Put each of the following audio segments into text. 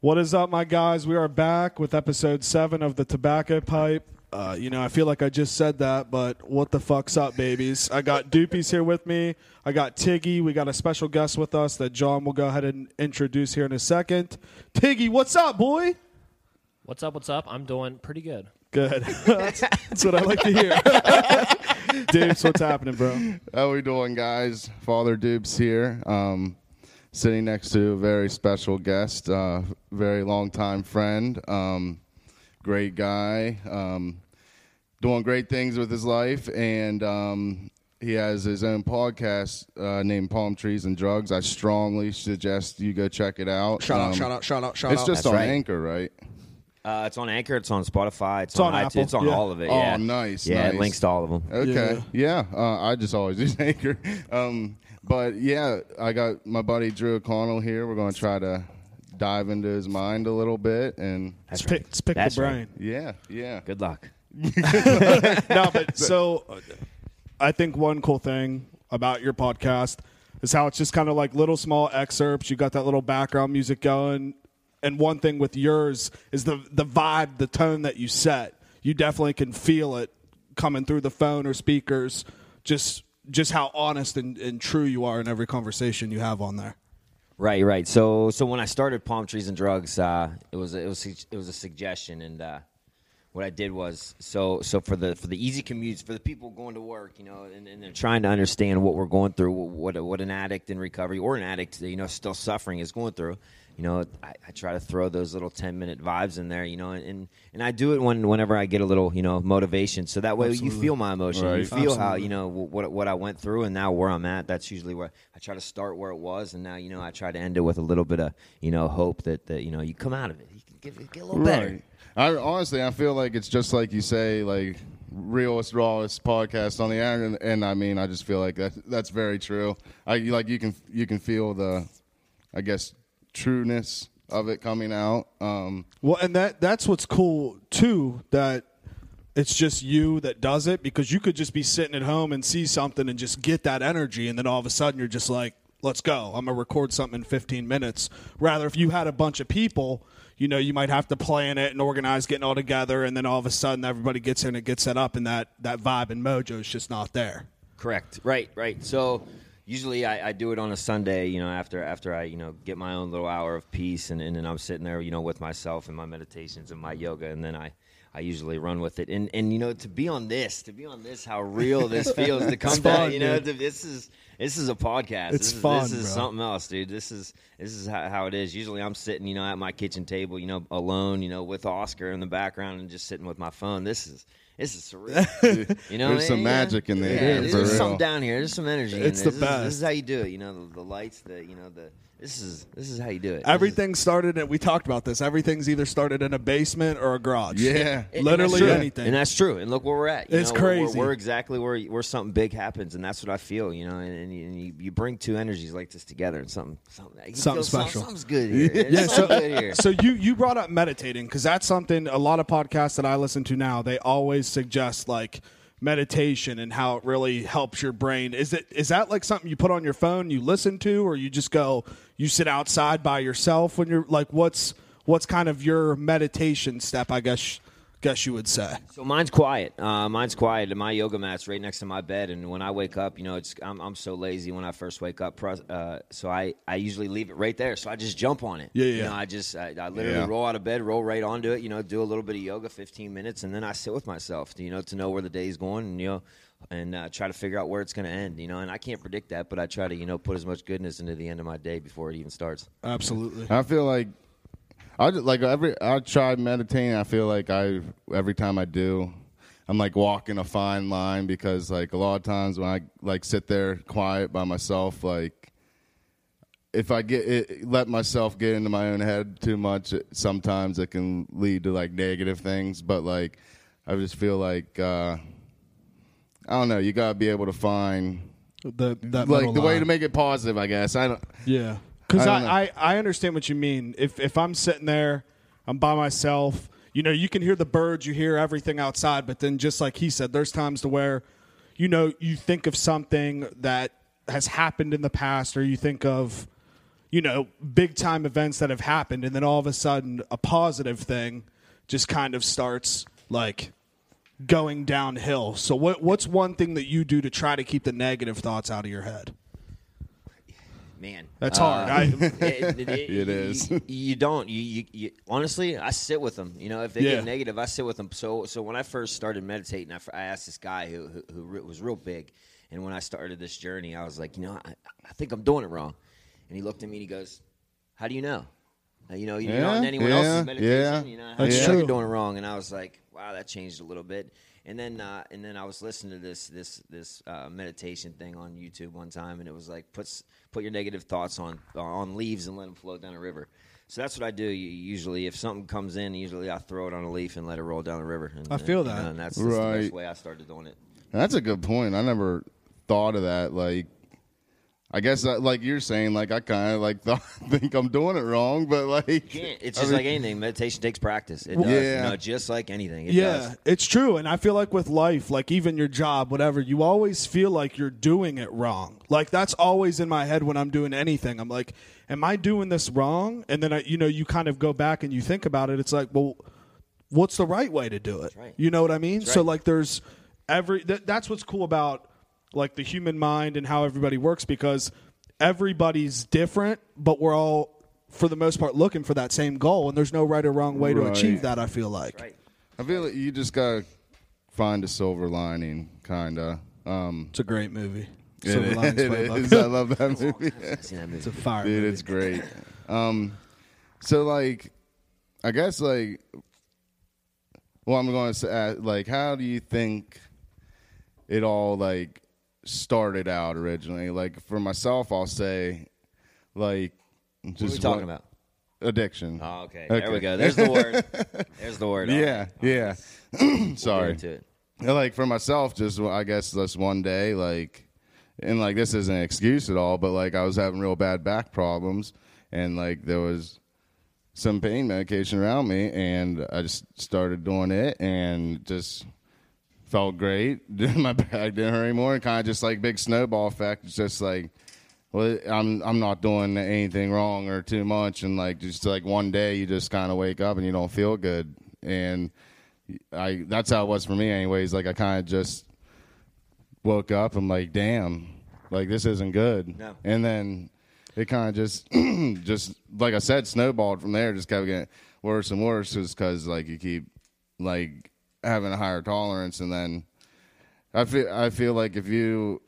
What is up, my guys? We are back with episode seven of the Tobacco Pipe. Uh, you know, I feel like I just said that, but what the fuck's up, babies? I got Doopies here with me. I got Tiggy. We got a special guest with us that John will go ahead and introduce here in a second. Tiggy, what's up, boy? What's up? What's up? I'm doing pretty good. Good. that's, that's what I like to hear. Dupes, what's happening, bro? How we doing, guys? Father Dupes here, um, sitting next to a very special guest, uh, very long time friend, um, great guy, um, doing great things with his life, and um, he has his own podcast uh, named Palm Trees and Drugs. I strongly suggest you go check it out. Shout out, Um, shout out, shout out, shout out! It's just That's on right. Anchor, right? Uh, it's on Anchor. It's on Spotify. It's, It's on on, Apple. It's on yeah. all of it. Oh, Yeah. nice, Yeah, nice. it links to all of them. Okay. Yeah. Uh, I just always use Anchor. Um, but yeah, I got my buddy Drew O'Connell here. We're going to try to dive into his mind a little bit. And Let's pick, let's pick That's the right. brain. yeah, yeah. Good luck. no, but so I think one cool thing about your podcast is how it's just kind of like little small excerpts. You got that little background music going, and one thing with yours is the the vibe, the tone that you set. You definitely can feel it coming through the phone or speakers. Just just how honest and, and true you are in every conversation you have on there. Right, right. So, so when I started Palm Trees and Drugs, uh, it was it was it was a suggestion, and uh, what I did was so so for the for the easy commutes for the people going to work, you know, and, and they're trying to understand what we're going through, what what an addict in recovery or an addict, you know, still suffering is going through. You know, I, I try to throw those little ten minute vibes in there, you know, and and I do it when whenever I get a little, you know, motivation. So that way you feel my emotion, you Right. feel how you know what what I went through, and now where I'm at. That's usually where I try to start where it was, and now you know I try to end it with a little bit of you know hope that that you know you come out of it, you can get, get a little better. I honestly, I feel like it's just like you say, like realest, rawest podcast on the air, and, and I mean, I just feel like that that's very true. I like you can you can feel the, I guess, trueness of it coming out. Um, Well, and that that's what's cool too. That it's just you that does it because you could just be sitting at home and see something and just get that energy, and then all of a sudden you're just like, "Let's go! I'm gonna record something in 15 minutes." Rather, if you had a bunch of people, you know, you might have to plan it and organize getting all together, and then all of a sudden everybody gets in and gets set up, and that that vibe and mojo is just not there. Correct. Right. Right. So usually I, I do it on a Sunday. You know, after after I you know get my own little hour of peace, and, and then I'm sitting there, you know, with myself and my meditations and my yoga, and then I. I usually run with it, and and you know to be on this, to be on this, how real this feels to come back. You know, to, this is this is a podcast. It's this is, fun, This is bro. something else, dude. This is this is how, how it is. Usually, I'm sitting, you know, at my kitchen table, you know, alone, you know, with Oscar in the background, and just sitting with my phone. This is this is surreal. you know, There's some yeah. magic in there, Yeah, there's real. something down here. There's some energy. It's in the this. This is- best. This is how you do it. You know, the, the lights, the you know the. This is this is how you do it. This is- Everything started, and we talked about this. Everything's either started in a basement or a garage. yeah, And literally that's true. anything. And that's true. And look where we're at. You It's know, we're- crazy. We're, we're exactly where where something big happens, and that's what I feel. You know, and, and, you, and you, you bring two energies like this together, and something something you Something feel some- special. Something's good here. Yeah, so, something good here. so you you brought up meditating because that's something a lot of podcasts that I listen to now they always suggest like meditation and how it really helps your brain. Is it is that like something you put on your phone you listen to, or you just go you sit outside by yourself when you're like what's what's kind of your meditation step? I guess guess you would say. So mine's quiet. Uh, mine's quiet. And my yoga mat's right next to my bed. And when I wake up, you know, it's I'm, I'm so lazy when I first wake up. Uh, so I, I usually leave it right there. So I just jump on it. Yeah, You yeah. know, I just I, I literally Yeah. roll out of bed, roll right onto it. You know, do a little bit of yoga, 15 minutes, and then I sit with myself. You know, to know where the day's going. And you know. And uh, try to figure out where it's going to end, you know. And I can't predict that, but I try to, you know, put as much goodness into the end of my day before it even starts. Absolutely. I feel like I just, like every I try meditating. I feel like I every time I do, I'm like walking a fine line because like a lot of times when I like sit there quiet by myself, like if I get it, let myself get into my own head too much, it, sometimes it can lead to like negative things. But like I just feel like uh, I don't know. You gotta be able to find The that like the way to make it positive. I guess I don't. Yeah, because I I, I. I, understand what you mean. If if I'm sitting there, I'm by myself. You know, you can hear the birds, you hear everything outside, but then just like he said, there's times to where, you know, you think of something that has happened in the past, or you think of, you know, big time events that have happened, and then all of a sudden a positive thing just kind of starts like going downhill. So what what's one thing that you do to try to keep the negative thoughts out of your head? Man, That's hard. I, it, it, It is. You, you don't. You, you, you honestly, I sit with them. You know, if they Yeah. get negative, I sit with them. So, so when I first started meditating, I asked this guy who, who who was real big, and when I started this journey, I was like, you know, I, I think I'm doing it wrong. And he looked at me and he goes, "How do you know? Uh, you know, you're not in Yeah, anyone yeah, else's meditation. yeah. You know, how That's do you know true. you're doing it wrong." And I was like, "Wow, that changed a little bit." And then, uh, and then I was listening to this this this uh, meditation thing on YouTube one time, and it was like puts put your negative thoughts on on leaves and let them float down a river. So that's what I do. Usually, if something comes in, usually I throw it on a leaf and let it roll down the river. And, I feel and, that. know, and that's, that's the Right. best way I started doing it. That's a good point. I never thought of that. Like, I guess that, like you're saying, like I kind of like thought, think I'm doing it wrong, but like You can't. It's I just mean- like anything. Meditation takes practice. It does. Yeah. You know, just like anything. It yeah, does. it's true. And I feel like with life, like even your job, whatever, you always feel like you're doing it wrong. Like that's always in my head when I'm doing anything. I'm like, am I doing this wrong? And then I, you know, you kind of go back and you think about it. It's like, well, what's the right way to do it? right. You know what I mean? So like, there's every. Th- that's what's cool about like the human mind and how everybody works because everybody's different, but we're all. For the most part, looking for that same goal, and there's no right or wrong way to Right. achieve that. I feel like. Right. I feel like you just gotta find a silver lining, kinda. Um, It's a great movie. it Silver Linings is. Playbook. I love that movie. I've seen that movie. It's a fire Dude, movie. it's great. Um, so like, I guess like, well, I'm going to say, like, how do you think it all like started out originally? Like for myself, I'll say, like, just What are we talking about? addiction. Oh, okay. Okay. There we go. There's the word. There's the word. Yeah, right. yeah. We'll Sorry. it. Like for myself, just I guess just one day, like, and like this isn't an excuse at all, but like I was having real bad back problems, and like there was some pain medication around me, and I just started doing it, and just felt great. My back didn't hurt anymore, and kind of just like big snowball effect. It's just like, well, I'm I'm not doing anything wrong or too much, and like just like one day you just kind of wake up and you don't feel good, and I that's how it was for me anyways. Like I kind of just woke up. I'm like, damn, like this isn't good. No. And then it kind of just just like I said, snowballed from there. Just kept getting worse and worse, just because like you keep like having a higher tolerance, and then I feel I feel like if you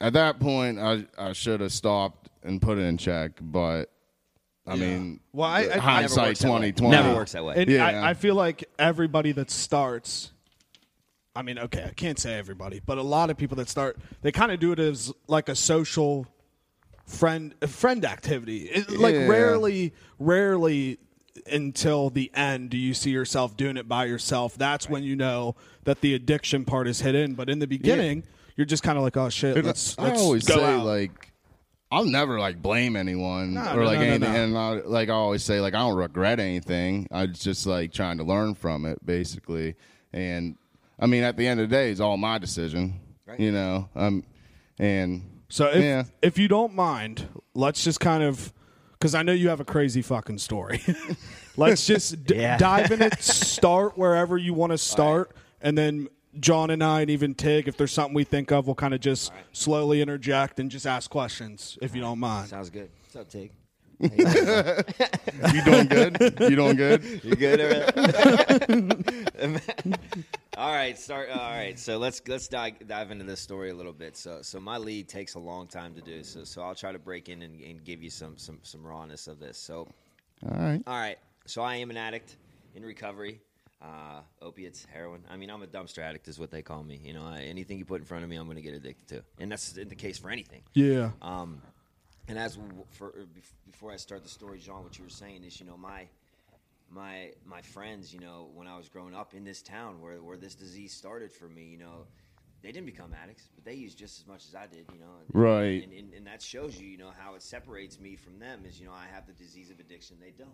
at that point I I should have stopped and put it in check, but. I mean, Well, I- I- I hindsight works that way. twenty twenty. Never works that way. And Yeah. I, I feel like everybody that starts, I mean, okay, I can't say everybody, but a lot of people that start, they kind of do it as like a social friend friend activity. It, Like Yeah. rarely, rarely until the end do you see yourself doing it by yourself. That's when you know that the addiction part is hit in. But in the beginning, you're just kind of like, oh shit, let's, I let's always go say out. like I'll never like blame anyone No, or no, like no, anything, and I, like I always say like I don't regret anything. I was just like trying to learn from it basically, and I mean at the end of the day, it's all my decision. Right. You know, um, and So if yeah, if you don't mind, let's just kind of because I know you have a crazy fucking story. let's just d- Yeah. dive in it. Start wherever you want to start, and then John and I and even Tig, if there's something we think of, we'll kind of just slowly interject and just ask questions if you don't mind. Sounds good. What's up, Tig? you doing good? You doing good? You good all right, start. All right, so let's let's dive, dive into this story a little bit. So, so my lead takes a long time to do. So, so I'll try to break in and, and give you some some some rawness of this. So, All right. all right. So I am an addict in recovery. Uh, opiates, heroin. I mean, I'm a dumpster addict, is what they call me. You know, I, anything you put in front of me, I'm going to get addicted to, and that's the case for anything. Yeah. Um, and as for uh, before I start the story, John, what you were saying is, you know, my my my friends, you know, when I was growing up in this town where where this disease started for me, you know, they didn't become addicts, but they used just as much as I did, you know. And, Right. And, and, and that shows you, you know, how it separates me from them is, you know, I have the disease of addiction, they don't.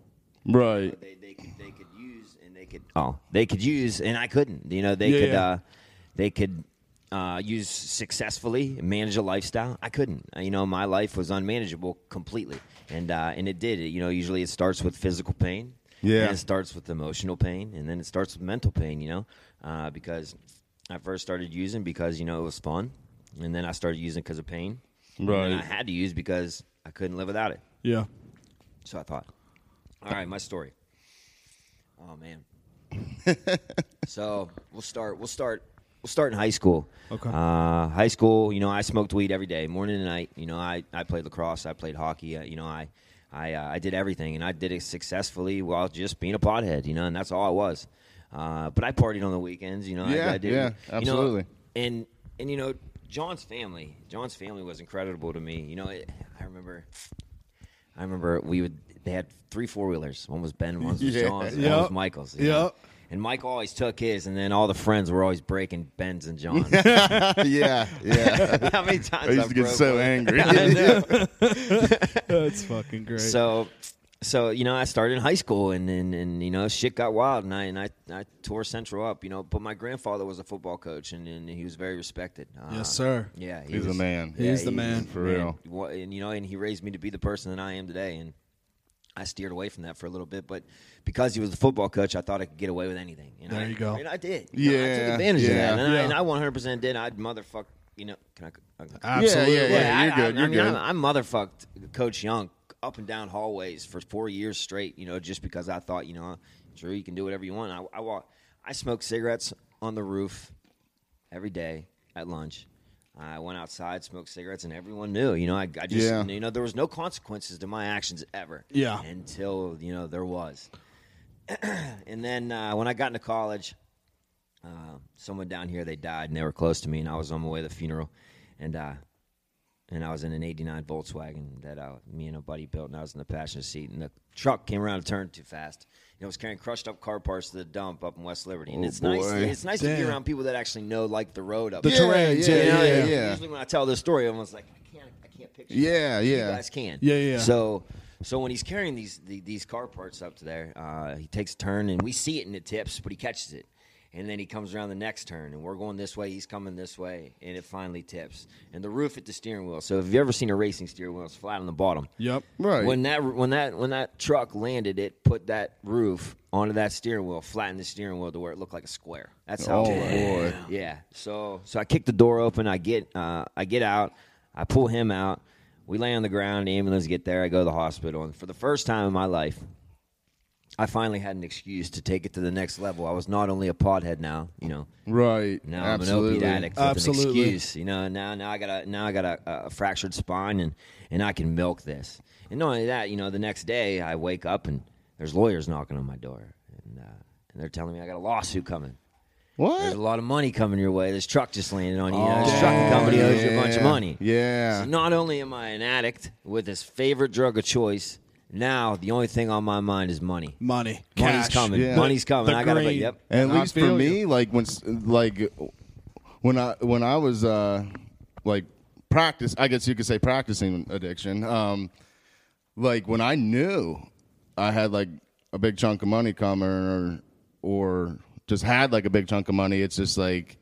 Right. They they could they could use and they could oh they could use and I couldn't. You know they could Yeah. uh, they could uh, use successfully, manage a lifestyle. I couldn't. Uh, You know, my life was unmanageable completely, and uh, and it did. You know, usually it starts with physical pain. Yeah. And it starts with emotional pain, and then it starts with mental pain. You know, uh, because I first started using because you know it was fun, and then I started using because of pain. And Right. I had to use because I couldn't live without it. Yeah. So I thought, all right, my story. Oh man. so we'll start. We'll start. We'll start in high school. Okay. Uh, high school. You know, I smoked weed every day, morning and night. You know, I, I played lacrosse. I played hockey. Uh, you know, I I uh, I did everything, and I did it successfully while just being a pothead. You know, and that's all I was. Uh, but I partied on the weekends. You know, I- Yeah, I, did. yeah, you know, absolutely. and and you know, John's family. John's family was incredible to me. You know, it, I remember. I remember we would. They had three four wheelers. One was Ben, one was Yeah. John's, one was Michael's. Yep. And Mike always took his, and then all the friends were always breaking Ben's and John's. yeah, yeah. How many times I used I've to get so one? angry. I know. That's fucking great. So, so you know, I started in high school, and and, and you know, shit got wild, and I and I, I tore Central up, you know. But my grandfather was a football coach, and, and he was very respected. Uh, yes, sir. Yeah, he He's a was- man. He's the he- man. For real. Wha- And you know, and he raised me to be the person that I am today, and I steered away from that for a little bit, but because he was a football coach, I thought I could get away with anything. And There you go. And I did. You know, I took Yeah, advantage of that, and, Yeah. I, and I 100% did. I'd motherfuck. You know, can I? okay. Absolutely. Yeah, yeah, you're I, good, I, you're I mean, good. I, I motherfucked Coach Young up and down hallways for four years straight. You know, just because I thought, you know, Drew, you can do whatever you want. I, I walk. I smoked cigarettes on the roof every day at lunch. I went outside, smoked cigarettes, and everyone knew. You know, I, I just, Yeah. you know, there was no consequences to my actions ever. Yeah. Until you know there was. and then uh, when I got into college, uh, someone down here they died, and they were close to me, and I was on my way to the funeral, and uh, and I was in an '89 Volkswagen that uh, me and a buddy built, and I was in the passenger seat, and the truck came around a turn too fast. Know, was carrying crushed up car parts to the dump up in West Liberty, and Oh, it's nice. It's nice to be around people that actually know like the road up The there. terrain, yeah, yeah, You know, yeah, yeah. Usually when I tell this story, everyone's like, I can't, I can't picture. Yeah, that. You guys can. Yeah, yeah. So, so when he's carrying these the, these car parts up to there, uh, he takes a turn and we see it and it tips, but he catches it, and then he comes around the next turn and we're going this way, he's coming this way, and it finally tips, and the roof at the steering wheel. So, if you've ever seen a racing steering wheel, it's flat on the bottom. Yep. Right. When that when that when that truck landed, it put that roof onto that steering wheel, flattened the steering wheel to where it looked like a square. That's how. Oh, it boy. Yeah. So so I kick the door open. I get uh, I get out. I pull him out. We lay on the ground. The ambulance get there. I go to the hospital, and for the first time in my life, I finally had an excuse to take it to the next level. I was not only a podhead now, you know. Right. Now Absolutely. I'm an opiate addict with Absolutely. an excuse. You know, now now I got a now I got a, a fractured spine and and I can milk this. And not only that, you know, the next day I wake up and there's lawyers knocking on my door and uh, and they're telling me I got a lawsuit coming. What? There's a lot of money coming your way. This truck just landed on you. you know, this trucking company owes you a bunch of Oh, money. Yeah. So not only am I an addict with his favorite drug of choice, now the only thing on my mind is money. Money. Money's Cash. coming. Yeah. Money's coming. The I gotta. green. Yep. And I at least for feel me, you. like when s- like when I when I was uh like practice, I guess you could say practicing addiction. Um, like when I knew I had like a big chunk of money coming, or or just had like a big chunk of money, it's just like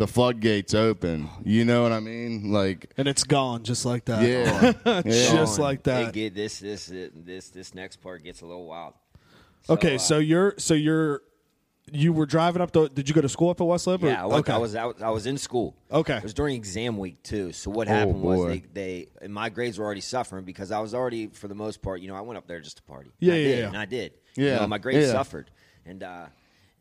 the floodgates open. You know what I mean? Like And it's gone just like that. yeah, yeah. Just Gone. like that. It get, this, this, this, this next part gets a little wild. So, Okay, uh, so you're so you're you were driving up to did you go to school up at West Lib? yeah, I, okay. I was out. I was in school. Okay. it was during exam week too. So what happened was they, they and my grades were already suffering because I was already for the most part. You know, I went up there just to party. Yeah, I yeah, did, yeah. and I did. You Yeah, know, my grades yeah. suffered, and uh,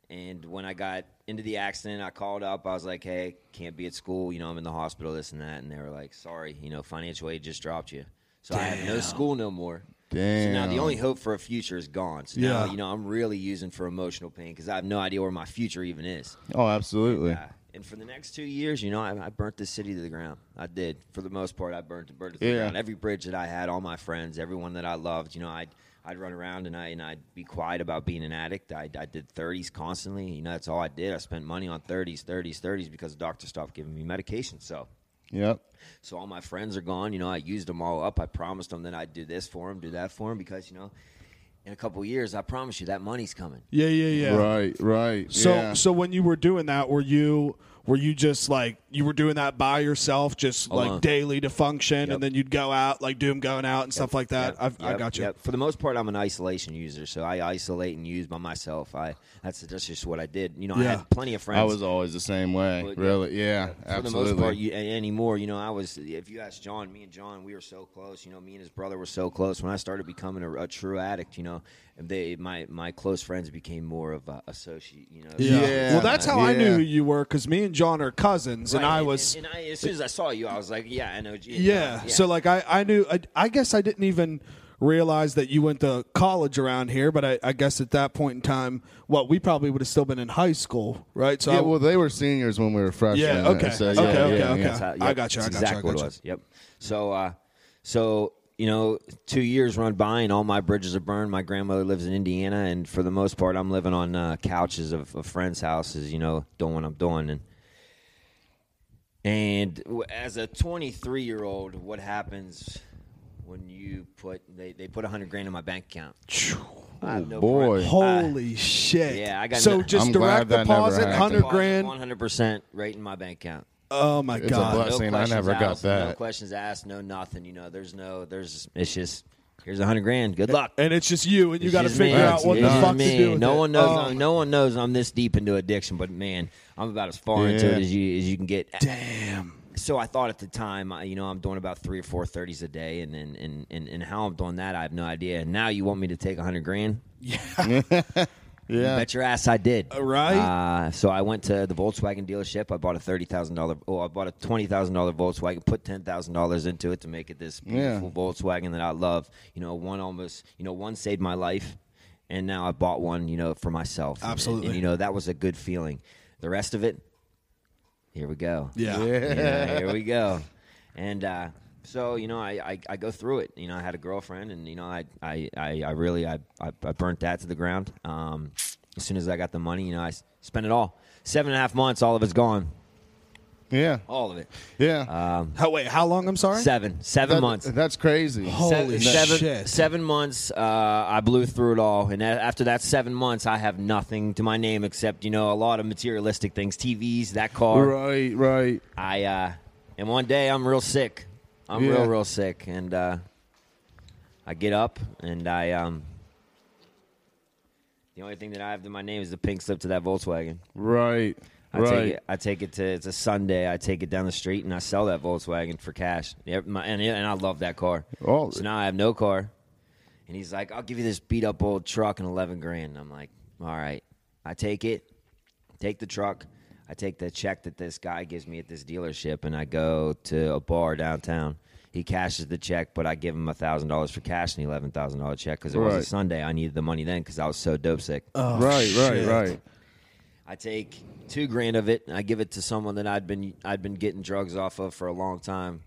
and when I got into the accident, I called up. I was like, "Hey, can't be at school. You know, I'm in the hospital. This and that." And they were like, "Sorry, you know, financial aid just dropped you, so I have no school no more." So now the only hope for a future is gone. So Yeah. now, you know, I'm really using for emotional pain because I have no idea where my future even is. Oh, absolutely. Uh, and for the next two years, you know, I, I burnt this city to the ground. I did. For the most part, I burnt, burnt it to the ground. Every bridge that I had, all my friends, everyone that I loved, you know, I'd, I'd run around and, I, and I'd be quiet about being an addict. I, I did 30s constantly. You know, that's all I did. I spent money on 30s, 30s, 30s because the doctor stopped giving me medication. So Yep. so all my friends are gone. You know, I used them all up. I promised them that I'd do this for them, do that for them, because you know, in a couple of years, I promise you that money's coming. Yeah, yeah, yeah. Right. Right. So yeah. so when you were doing that, were you were you just like you were doing that by yourself, just Alone. like daily to function, Yep. and then you'd go out, like Doom going out and stuff like that. Yep, I've, I got you. yep. For the most part, I'm an isolation user, so I isolate and use by myself. I that's that's just what I did. You know, I had plenty of friends. I was always the same way. But, yeah, really, yeah, For absolutely. the most part, you, a- anymore, you know, I was. If you ask John, me and John, we were so close. You know, me and his brother were so close. When I started becoming a, a true addict, you know, they my my close friends became more of a associate. You know, Yeah. Yeah. Well, that's how I knew who you were because me and John are cousins, and Right, I was. And, I, as soon as I saw you, I was like, yeah, I know. you. yeah. So like I, I knew. I, I guess I didn't even realize that you went to college around here, but I, I guess at that point in time, what we probably would have still been in high school, right? So yeah, I, well, they were seniors when we were freshmen. Yeah, okay. So, Okay, yeah, okay, yeah, okay. yeah. That's how- I got you, I that's got you, I exactly got what you. it was. Yep. So, uh, so you know, two years run by and all my bridges are burned. My grandmother lives in Indiana, and for the most part, I'm living on uh, couches of, of friends' houses. You know, doing what I'm doing, and and as a 23 year old, what happens when you put they, they put 100 grand in my bank account? I have no oh, boy. holy shit! yeah, I got so no- just I'm direct that deposit, hundred grand. 100 percent right in my bank account. Oh my It's a god! blessing. I never got asked, No questions asked. No nothing. You know, there's no. There's. It's just. Here's a hundred grand. Good luck. and it's just you, and you got to figure me. out what It's the fuck me. to do. No one knows. Oh, no one knows I'm this deep into addiction. But man, I'm about as far into it as you as you can get. damn. So I thought at the time, you know, I'm doing about three or four thirties a day, and and, and and and how I'm doing that, I have no idea. And now you want me to take a hundred grand? Yeah. Bet your ass I did. Uh, right? Uh, so I went to the Volkswagen dealership. I bought a thirty thousand dollar. Oh, I bought a twenty thousand dollar Volkswagen. Put ten thousand dollars into it to make it this beautiful Volkswagen that I love. You know, one almost. You know, one saved my life, and now I bought one. You know, for myself. And- Absolutely. And, you know, that was a good feeling. The rest of it, here we go. Yeah. Yeah, here we go. And uh, so you know, I, I I go through it. You know, I had a girlfriend, and you know, I I I, I really I, I I burnt that to the ground. Um, as soon as I got the money, you know, I spent it all. Seven and a half months, all of it's gone. Yeah. All of it. Yeah. How, wait, how long? I'm sorry. Seven, seven That- months. That's crazy. Holy Se- seven, shit. seven months, uh, I blew through it all, and a- after that seven months, I have nothing to my name except you know a lot of materialistic things, TVs, that car. Right, right. I uh, and one day I'm real sick. I'm Yeah. real, real sick, and uh, I get up and I um. The only thing that I have to my name is the pink slip to that Volkswagen. Right. I right. take it. I take it to. It's a Sunday. I take it down the street and I sell that Volkswagen for cash. Yep, my, and and I love that car. Oh. So now I have no car. And he's like, "I'll give you this beat up old truck and eleven grand." I'm like, "All right." I take it, take the truck. I take the check that this guy gives me at this dealership, and I go to a bar downtown. He cashes the check, but I give him a thousand dollars for cash and the eleven thousand dollar check because it was a Right. Sunday. I needed the money then because I was so dope sick. Oh, right, shit. right, right. I take two grand of it and I give it to someone that I'd been I'd been getting drugs off of for a long time.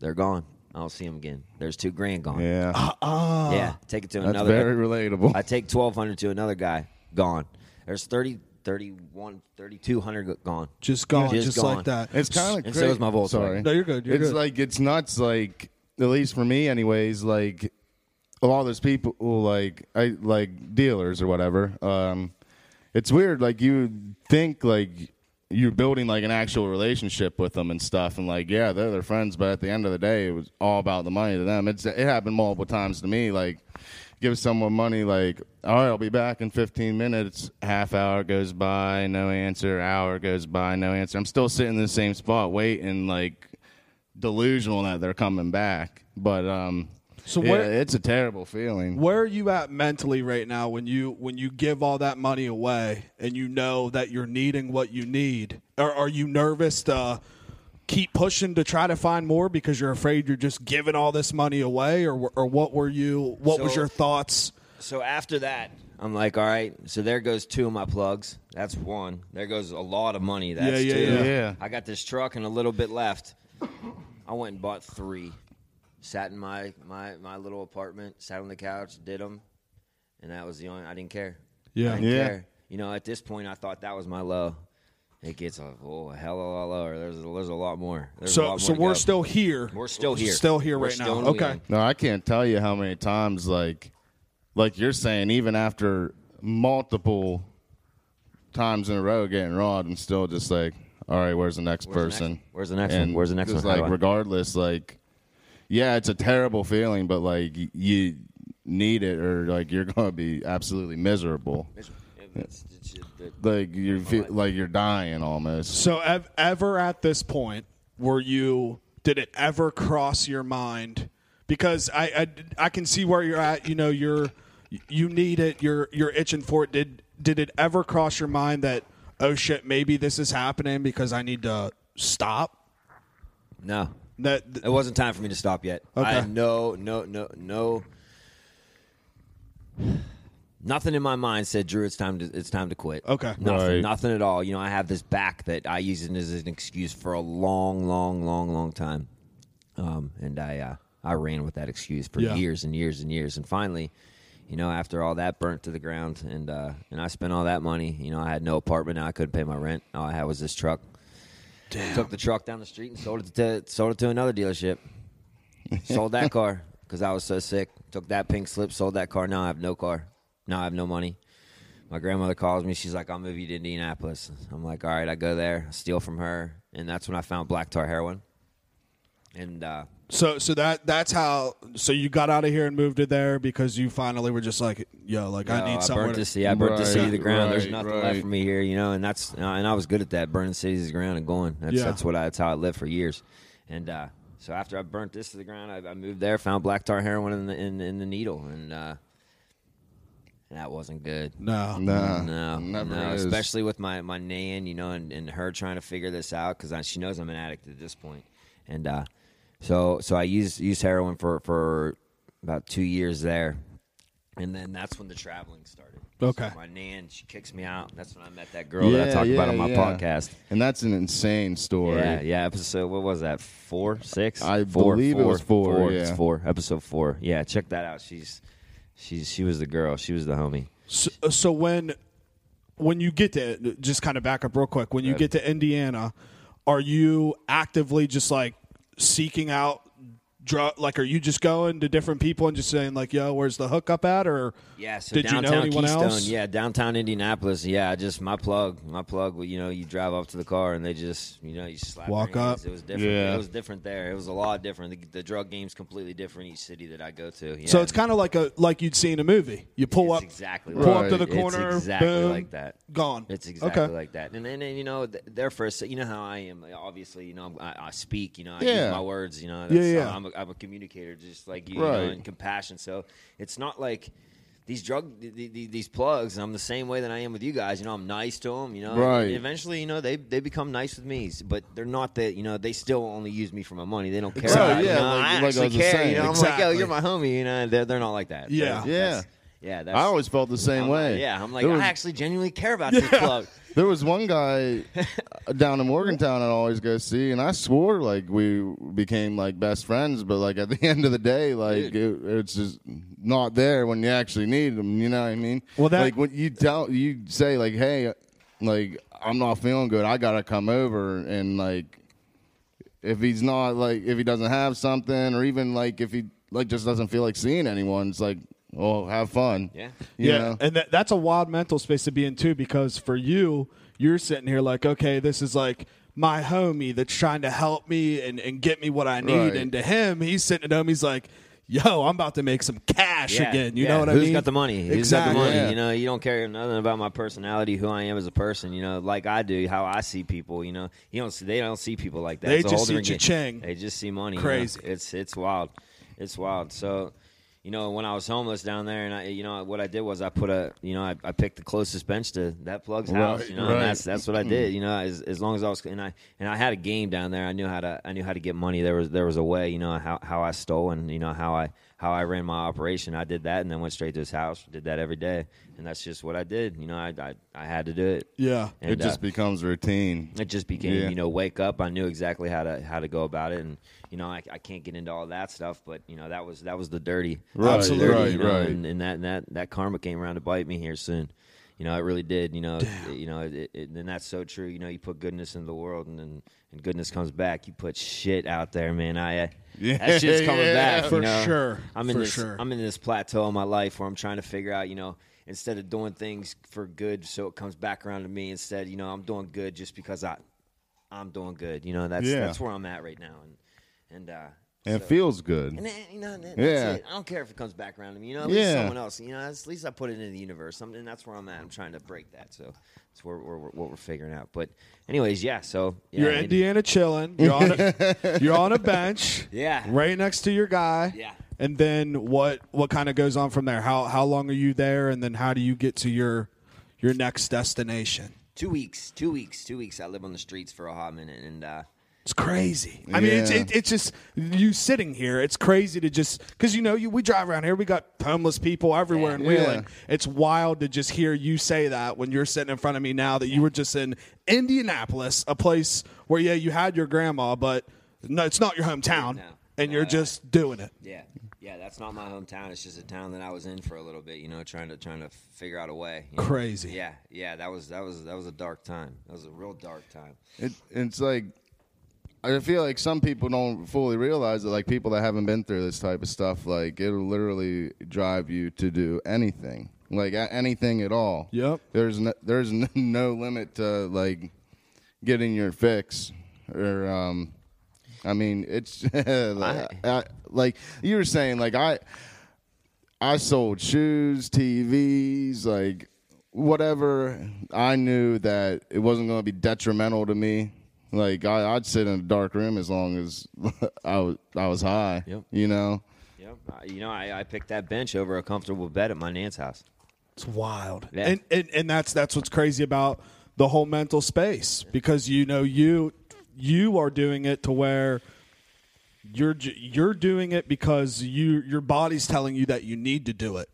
They're gone. I don't see them again. There's two grand gone. Yeah. Ah. Yeah, take it to That's another. very relatable. I take twelve hundred to another guy. Gone. There's 30, 31, 3200 gone. Just gone, Just just, gone. like that. It's kind of And so is my Volkswagen. Sorry. No, you're good, you're it's good. like it's nuts. Like at least for me, anyways. Like a lot of those people, like I like dealers or whatever. Um, it's weird. Like you think like you're building like an actual relationship with them and stuff, and like yeah, they're their friends, but at the end of the day, it was all about the money to them. It's it happened multiple times to me. Like give someone money, like all right, I'll be back in 15 minutes. Half hour goes by, no answer. Hour goes by, no answer. I'm still sitting in the same spot waiting, like delusional that they're coming back. But um, So yeah, where- it's a terrible feeling. Where are you at mentally right now when you when you give all that money away and you know that you're needing what you need? Or are you nervous to keep pushing to try to find more because you're afraid you're just giving all this money away, or or what were you? What was your thoughts? So after that, I'm like, all right. So there goes two of my plugs. That's one. There goes a lot of money. That's Yeah, yeah, two. yeah. Yeah. I got this truck and a little bit left. I went and bought three. Sat in my my my little apartment. Sat on the couch. Did them, and that was the only. I didn't care. Yeah. I didn't Yeah. care. You know, at this point, I thought that was my low. It gets a, oh, a hell of a lot lower. There's there's a lot more. There's a lot So more so we're go. still here. We're still here. Still here We're right still now. in Okay. No, I can't tell you how many times, like, like you're saying, even after multiple times in a row getting robbed, I'm still just like, all all right, where's the next Where's the person? next- where's the next and one? Where's the next just one? Like regardless, like yeah, it's a terrible feeling, but like you need it or like you're gonna be absolutely miserable. It's- it's- it- Like you feel like you're dying almost. So, ev- ever at this point, were you? Did it ever cross your mind? Because I, I, I can see where you're at. You know, you're you need it. You're you're itching for it. Did did it ever cross your mind that oh shit, maybe this is happening because I need to stop? No, That it wasn't time for me to stop yet. Okay. I had no, no, no, no. Nothing in my mind said, Drew, it's time to it's time to quit. Okay. Nothing, Right. nothing at all. You know, I have this back that I use it as an excuse for a long, long, long, long time. Um, and I uh, I ran with that excuse for Yeah. years and years and years. And finally, you know, after all that burnt to the ground and uh, and I spent all that money, you know, I had no apartment now, I couldn't pay my rent. All I had was this truck. Took the truck down the street and sold it to sold it to another dealership. sold that car because I was so sick. Took that pink slip, sold that car. Now I have no car. Now I have no money. My grandmother calls me. She's like, "I'll move you to Indianapolis." I'm like, "All right." I go there, steal from her, and that's when I found black tar heroin. And uh, so so that that's how. So you got out of here and moved to there because you finally were just like, yo, like I need somewhere. burnt to- yeah, I burnt the Right, city to the ground. There's right, nothing right. left for me here, you know, and that's and I was good at that, burning cities to the ground and going. That's Yeah. that's what I, that's how I lived for years. And uh, so after I burnt this to the ground, I, I moved there, found black tar heroin in the in, in the needle, and uh, that wasn't good. no. no, No, never no, is. especially with my my nan, you know, and, and her trying to figure this out because she knows I'm an addict at this point, and uh, so so I used used heroin for for about two years there, and then that's when the traveling started. Okay. So my nan, she kicks me out. That's when I met that girl that I Yeah, talked about on my yeah. podcast. And that's an insane story. Yeah, yeah. Episode what was that? Four, six? I four, believe it was four, It's yeah. four. Episode four. Yeah, check that out. She's she's she was the girl. She was the homie. So, uh, so when when you get to just kind of back up real quick, when you get to Indiana, are you actively just like seeking out drug? Like, are you just going to different people and just saying like, "Yo, where's the hookup at?" Or Yeah, so did you downtown know anyone Keystone, else? yeah, downtown Indianapolis, yeah, just my plug, my plug. You know, you drive up to the car and they just, you know, you slap Walk hands. up. It was different. Yeah. It was different there. It was a lot different. The, the drug game's completely different each city that I go to. Yeah. So it's kind of like a like you'd see in a movie. You pull It's up, exactly pull like up to the Right. It's corner, exactly boom, like that. gone. It's exactly okay. like that. And then, and, you know, th- there for you know how I am. Obviously, you know, I, I speak. You know, I Yeah. use my words. You know, Yeah, yeah. I'm, a, I'm a communicator, just like you, you know, and compassion. So it's not like these drug th- th- these plugs. I'm the same way that I am with you guys. You know, I'm nice to them. You know, Right. Eventually, you know, they they become nice with me. But they're not that. You know, they still only use me for my money. They don't care. Exactly. about, you Yeah, know, like- I like I actually was just care. saying. You know, I'm like, Exactly. yo, you're my homie. You know, they're, they're not like that. Yeah. Yeah. that's- yeah. That's, I always felt the same I'm way. yeah, I'm like, was- I actually genuinely care about this plug. There was one guy down in Morgantown I'd always go see, and I swore like we became like best friends. But like at the end of the day, like it, it's just not there when you actually need them. You know what I mean? Well, that- like when you tell you say like, hey, like I'm not feeling good, I gotta come over, and like if he's not like if he doesn't have something, or even like if he like just doesn't feel like seeing anyone, it's like, oh, have fun. Yeah. Yeah, know? and that, that's a wild mental space to be in too, because for you, you're sitting here like, okay, this is like my homie that's trying to help me and, and get me what I need, Right. and to him, he's sitting at home, he's like, yo, I'm about to make some cash Yeah, again. You yeah. know what I Who's mean? got the money? Who's Exactly. got the money? Yeah. You know, you don't care nothing about my personality, who I am as a person. You know, like I do, how I see people. You know, you don't. See, they don't see people like that. They It's just see different cha-ching. game. They just see money. you know? Crazy. It's it's wild. It's wild. So. You know, when I was homeless down there, and I, you know, what I did was I put a, you know, I, I picked the closest bench to that plug's house. Right, You know, right. and that's that's what I did. You know, as, as long as I was, and I and I had a game down there. I knew how to I knew how to get money. There was there was a way. You know how how I stole and you know how I how I ran my operation. I did that and then went straight to his house. Did that every day, and that's just what I did. You know, I I, I had to do it. Yeah. And, it just uh, becomes routine. it just became Yeah. you know wake up. I knew exactly how to how to go about it, and you know I, I can't get into all that stuff, but you know that was that was the dirty, Right, Absolutely. dirty, right, you know, right. And, and that and that that karma came around to bite me here soon. You know, it really did. You know, you know, it, it, and that's so true. You know, you put goodness in the world, and then and goodness comes back. You put shit out there, man. I Yeah, that shit's coming yeah. back. For you know? sure, I'm in for this. sure. I'm in this plateau in my life where I'm trying to figure out. You know, instead of doing things for good, so it comes back around to me. Instead, you know, I'm doing good just because I I'm doing good. You know, that's Yeah. that's where I'm at right now, and and uh, And it feels good. and then, you know, that's Yeah. it. I don't care if it comes back around to me. You know, at least Yeah. someone else. You know, at least I put it in the universe. Something, and that's where I'm at. I'm trying to break that. So that's where we're, what we're figuring out. But, anyways, yeah. So yeah, You're and- Indiana chilling. You're on a, you're on a bench. Yeah. Right next to your guy. Yeah. And then what what kind of goes on from there? How how long are you there and then how do you get to your your next destination? Two weeks. Two weeks. Two weeks. I live on the streets for a hot minute, and uh, It's crazy. I mean, it's, it, it's just you sitting here. It's crazy to just because you know you we drive around here. We got homeless people everywhere in Yeah. Wheeling. It's wild to just hear you say that when you're sitting in front of me now that you were just in Indianapolis, a place where yeah you had your grandma, but no, it's not your hometown, No. and you're Uh, just doing it. yeah, yeah. That's not my hometown. It's just a town that I was in for a little bit. You know, trying to trying to figure out a way. you know. Crazy. Yeah, yeah. That was that was that was a dark time. That was a real dark time. It, it's like I feel like some people don't fully realize that like people that haven't been through this type of stuff, like it'll literally drive you to do anything, like a- anything at all. Yep. There's no, there's n- no limit to like getting your fix, or um, I mean it's like, I, like you were saying, like I I sold shoes, TVs, like whatever. I knew that it wasn't going to be detrimental to me. Like I, I'd sit in a dark room as long as I was I was high. Yep. You know. Yep. Uh, you know, I, I picked that bench over a comfortable bed at my nan's house. It's wild, Yeah. and, and and that's that's what's crazy about the whole mental space because you know you you are doing it to where you're you're doing it because you your body's telling you that you need to do it,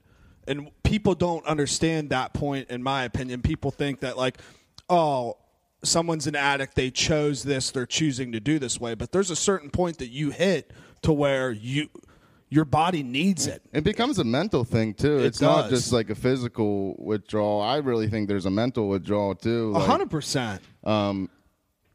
and people don't understand that point. In my opinion, people think that like, oh, someone's an addict, they chose this, they're choosing to do this way, but there's a certain point that you hit to where you your body needs it. It becomes a mental thing too. It it's not just like a physical withdrawal. I really think there's a mental withdrawal too. A Like, hundred percent. Um,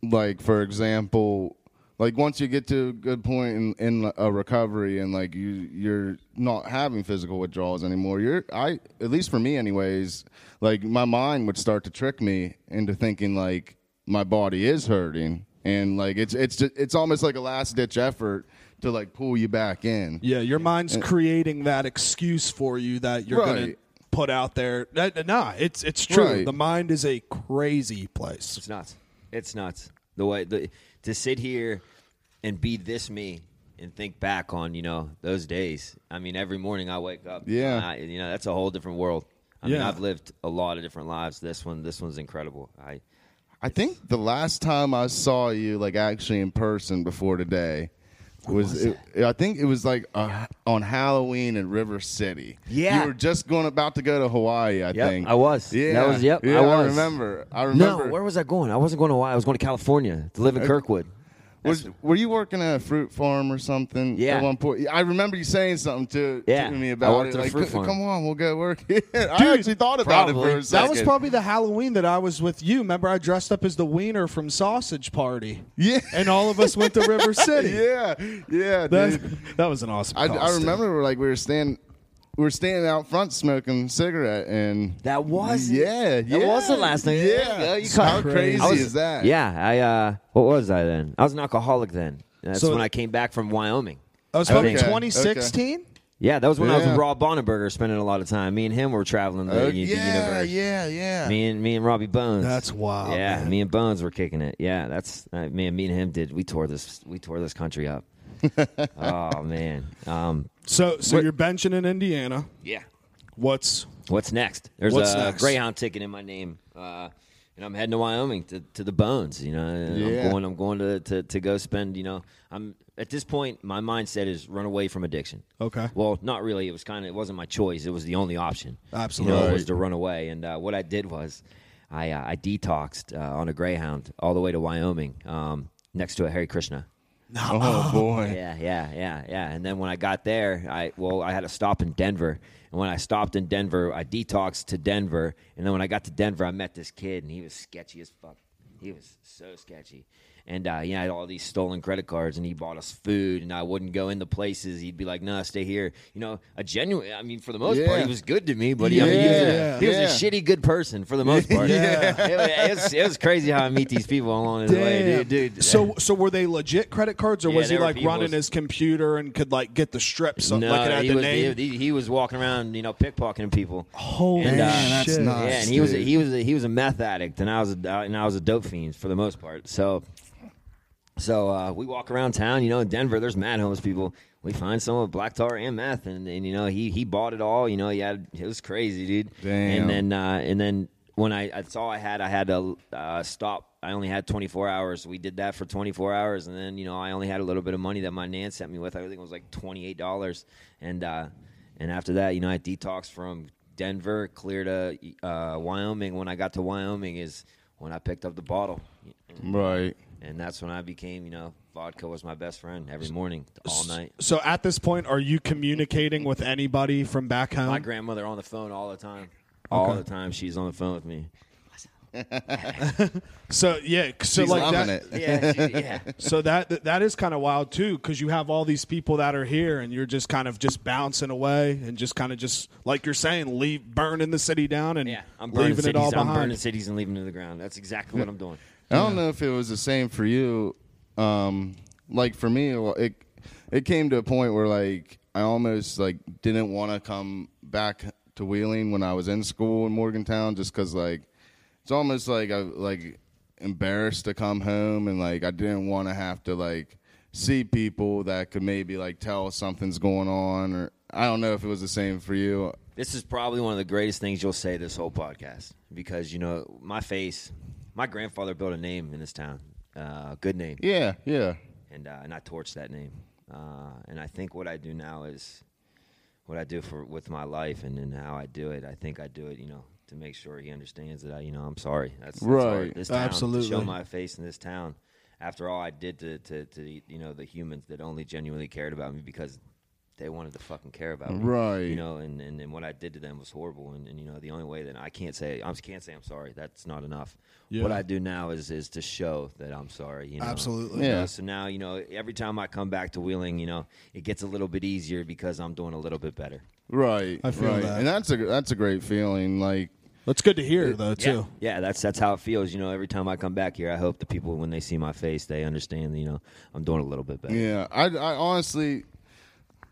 like for example like once you get to a good point in, in a recovery and like you you're not having physical withdrawals anymore you're i at least for me anyways like my mind would start to trick me into thinking like my body is hurting and like it's it's just, it's almost like a last ditch effort to like pull you back in Yeah, your mind's creating that excuse for you that you're going to put out there. Nah, it's it's true. Right. The mind is a crazy place. It's nuts. It's nuts. The way the, to sit here and be this me and think back on you know those days. I mean, every morning I wake up. Yeah. I, you know that's a whole different world. I mean, Yeah. I've lived a lot of different lives. This one, this one's incredible. I i think the last time i saw you like actually in person before today was, it, I think it was like uh, on Halloween in River City. Yeah. you were just going about to go to Hawaii. I Yep, think I was. Yeah, That was- yep, Yeah, I was. remember. I remember. no. Where was I going? I wasn't going to Hawaii. I was going to California to live in Kirkwood. Was, were you working at a fruit farm or something? Yeah. At one point, I remember you saying something to, Yeah, to me I about worked it. at a Like, fruit farm." come on, we'll go work. here." I actually thought about it for a That was probably the Halloween that I was with you. Remember, I dressed up as the wiener from Sausage Party. Yeah. and all of us went to River City. yeah, yeah, That, dude. that was an awesome. I, I remember like we were standing, we were standing out front smoking a cigarette, and That was it? yeah, That yeah, was the last thing. Yeah, you how caught- crazy I was- is that? Yeah, I. uh What was I then? I was an alcoholic then. That's So- when I came back from Wyoming. I was probably Okay, 2016. Yeah, that was when I was with Rob Bonneberger, spending a lot of time. Me and him were traveling the, Uh, the yeah, universe. yeah, yeah. Me and me and Robbie Bones. That's wild, Yeah, man. me and Bones were kicking it. Yeah, that's uh, me and me and him did. We tore this. We tore this country up. Oh man. Um. So, so you're benching in Indiana. Yeah. What's What's next? There's What's a next? Greyhound ticket in my name, uh, and I'm heading to Wyoming to, to the Bones. You know, Yeah. I'm going. I'm going to, to to go spend. You know, I'm at this point. My mindset is run away from addiction. Okay. Well, not really. It was kind of. It wasn't my choice. It was the only option. Absolutely. You know, was to run away. And uh, what I did was, I uh, I detoxed uh, on a Greyhound all the way to Wyoming, um, next to a Hare Krishna. oh boy. Yeah, yeah, yeah, yeah. And then when I got there, I well, I had to stop in Denver. And when I stopped in Denver, I detoxed to Denver. And then when I got to Denver, I met this kid, and he was sketchy as fuck. He was so sketchy. And uh, he had all these stolen credit cards, and he bought us food, and I wouldn't go into places. He'd be like, "No, stay here." You know, a genuine. I mean, for the most part, he was good to me, but he, I mean, he was, a, he was a shitty good person for the most part. Yeah. it, was, it, was, it was crazy how I meet these people along the way, dude. dude. So, so were they legit credit cards, or Yeah, was he they were like running his computer and could like get the strips no, like it had he the was name? He, he was walking around, you know, pickpocketing people. Holy And, uh, Man, that's shit! nuts. yeah, and he was a, he was a, he was a meth addict, and I was a, uh, and I was a dope fiend for the most part. So, so uh, we walk around town, you know, in Denver. There's mad homeless people. We find some with black tar and meth, and, and you know he he bought it all. You know, he had it was crazy, dude. Damn. And then uh, and then when I all I had, I had to uh, stop. I only had 24 hours. We did that for 24 hours, and then you know I only had a little bit of money that my nan sent me with. I think it was like 28 dollars, and uh, and after that, you know, I detoxed from Denver, clear to uh, Wyoming. When I got to Wyoming, is when I picked up the bottle, Right. And that's when I became, you know, vodka was my best friend every morning, all night. So at this point, are you communicating with anybody from back home? My grandmother on the phone all the time. All Okay. the time, she's on the phone with me. so yeah, so She's like that. it. Yeah, she, yeah. So that that is kind of wild too, because you have all these people that are here, and you're just kind of just bouncing away, and just kind of just like you're saying, leave burning the city down and Yeah, I'm burning leaving cities. it all I'm behind. burning cities and leaving it to the ground. That's exactly what I'm doing. I don't know if it was the same for you. Um, like for me, it it came to a point where like I almost like didn't want to come back to Wheeling when I was in school in Morgantown, just because like it's almost like I like embarrassed to come home and like I didn't want to have to like see people that could maybe like tell something's going on or I don't know if it was the same for you. This is probably one of the greatest things you'll say this whole podcast because you know my face. My grandfather built a name in this town, uh, a good name, Yeah, yeah. and uh, and I torched that name. Uh, and I think what I do now is what I do for with my life and, and how I do it. I think I do it, you know, to make sure he understands that I, you know, I'm sorry. That's, that's Right. This town, Absolutely. To show my face in this town. After all I did to, to, to you know the humans that only genuinely cared about me because they wanted to fucking care about me, Right. You know, and, and, and what I did to them was horrible. And, and you know, the only way that I can't say I can't say I'm sorry. That's not enough. Yeah. What I do now is is to show that I'm sorry. You know, Absolutely. You know, Yeah. so now, you know, every time I come back to Wheeling, you know, it gets a little bit easier because I'm doing a little bit better. Right. I feel right. that. And that's a that's a great feeling like That's good to hear, though, too. Yeah, that's that's how it feels. You know, every time I come back here, I hope the people when they see my face, they understand. You know, I'm doing a little bit better. Yeah, I, I honestly,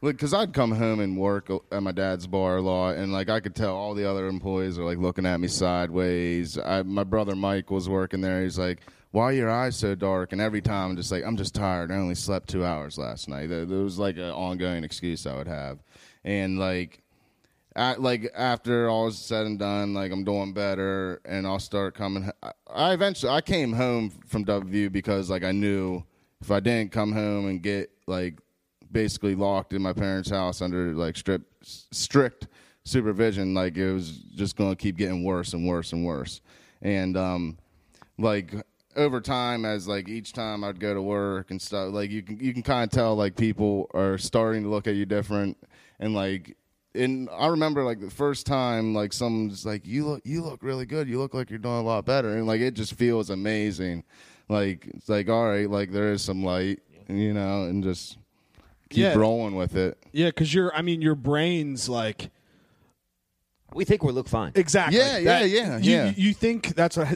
look, because I'd come home and work at my dad's bar a lot, and like I could tell all the other employees are like looking at me sideways. I, my brother Mike was working there. He's like, "Why are your eyes so dark?" And every time I'm just like, "I'm just tired. I only slept two hours last night." There was like an ongoing excuse I would have, and like. Like after all is said and done, like I'm doing better, and I'll start coming. I, I eventually I came home from W because like I knew if I didn't come home and get like basically locked in my parents' house under like strict strict supervision, like it was just going to keep getting worse and worse and worse. And um, like over time, as like each time I'd go to work and stuff, like you can you can kind of tell like people are starting to look at you different, and like. And I remember like the first time, like someone's like, "You look, you look really good. You look like you're doing a lot better," and like it just feels amazing. Like it's like, all right, like there is some light, you know, and just keep Yeah. rolling with it. Yeah, because you're, I mean, your brain's like, We think we look fine. exactly. Yeah, yeah, That- yeah, you, yeah. You think that's a,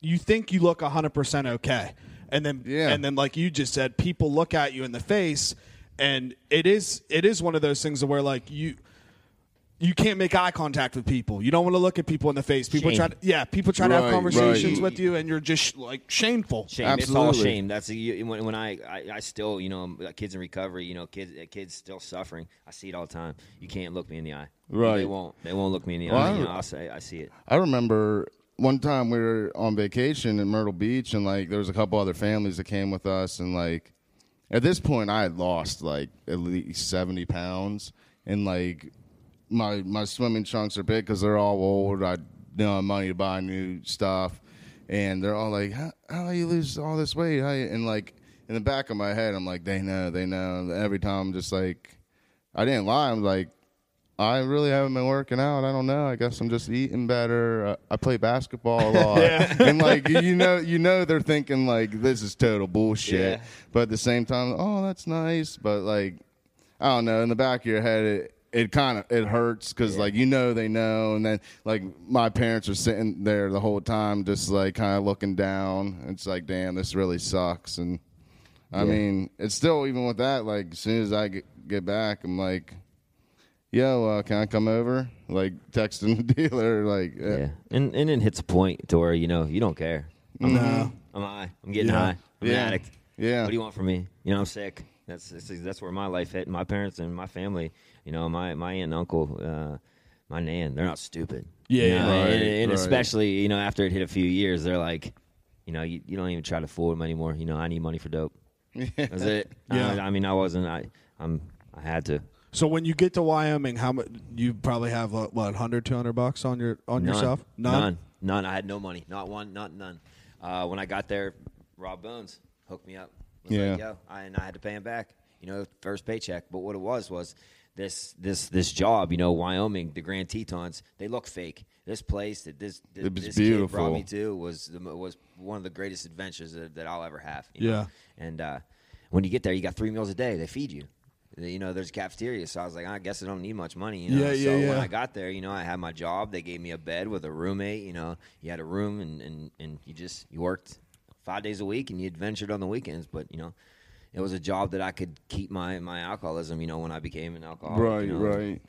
you think you look 100% okay. And then, Yeah. and then, like you just said, people look at you in the face, and it is, it is one of those things where like you, you can't make eye contact with people. You don't want to look at people in the face. People Shame. try to, yeah, people try to have conversations right. with you, and you're just like shameful. Shame. It's all Absolutely. shame. That's a, when, when I, I I still you know uh, kids in recovery. You know kids uh, kids still suffering. I see it all the time. You can't look me in the eye. Right. They won't. They won't look me in the Well, eye. I- You know, I'll say I see it. I remember one time we were on vacation in Myrtle Beach, and like there was a couple other families that came with us, and like at this point I had lost like at least seventy pounds, and like my my swimming trunks are big because they're all old. I don't have money to buy new stuff, and they're all like, "How, how do you lose all this weight?" How you-" And like in the back of my head, I'm like, "They know, they know." Every time, I'm just like, I didn't lie. I'm like. I really haven't been working out. I don't know. I guess I'm just eating better. Uh, I play basketball a lot, and like you know, you know, they're thinking like this is total bullshit. Yeah. But at the same time, oh, that's nice. But like, I don't know. In the back of your head, it it kind of it hurts because like you know they know, and then like my parents are sitting there the whole time, just like kind of looking down. It's like, damn, this really sucks. And I Yeah. mean, it's still even with that. Like as soon as I get, get back, I'm like yo, uh, can I come over? Like texting the dealer, like, uh, Yeah, and and it hits a point to where you know you don't care. I'm, No. I'm high. I'm getting Yeah. high. I'm Yeah. an addict. Yeah. What do you want from me? You know, I'm sick. That's that's, that's where my life hit. My parents and my family. You know, my my aunt and uncle, uh, my nan. They're not stupid. Yeah, You know, yeah. and, and right. especially you know after it hit a few years, they're like, you know, you, you don't even try to fool them anymore. You know, I need money for dope. That's it. Yeah. I, I mean, I wasn't. I I'm I had to. So when you get to Wyoming, how much you probably have what 100 200 bucks on your on None. yourself? None. None. I had no money. Not one. Not none. Uh, when I got there, Rob Bones hooked me up. Was Yeah. Like, Yo, I, and I had to pay him back. You know, first paycheck. But what it was was this this this job. You know, Wyoming, the Grand Tetons. They look fake. This place that this that It was this kid brought me to was the, was one of the greatest adventures that, that I'll ever have. you know? Yeah. And uh, when you get there, you got three meals a day. They feed you. You know, there's a cafeteria, so I was like, I guess I don't need much money. You know, Yeah, yeah, so when. I got there, you know, I had my job. They gave me a bed with a roommate. You know, you had a room, and and and you just you worked five days a week, and you adventured on the weekends. But you know, it was a job that I could keep my my alcoholism. You know, when I became an alcoholic. right, you know. right.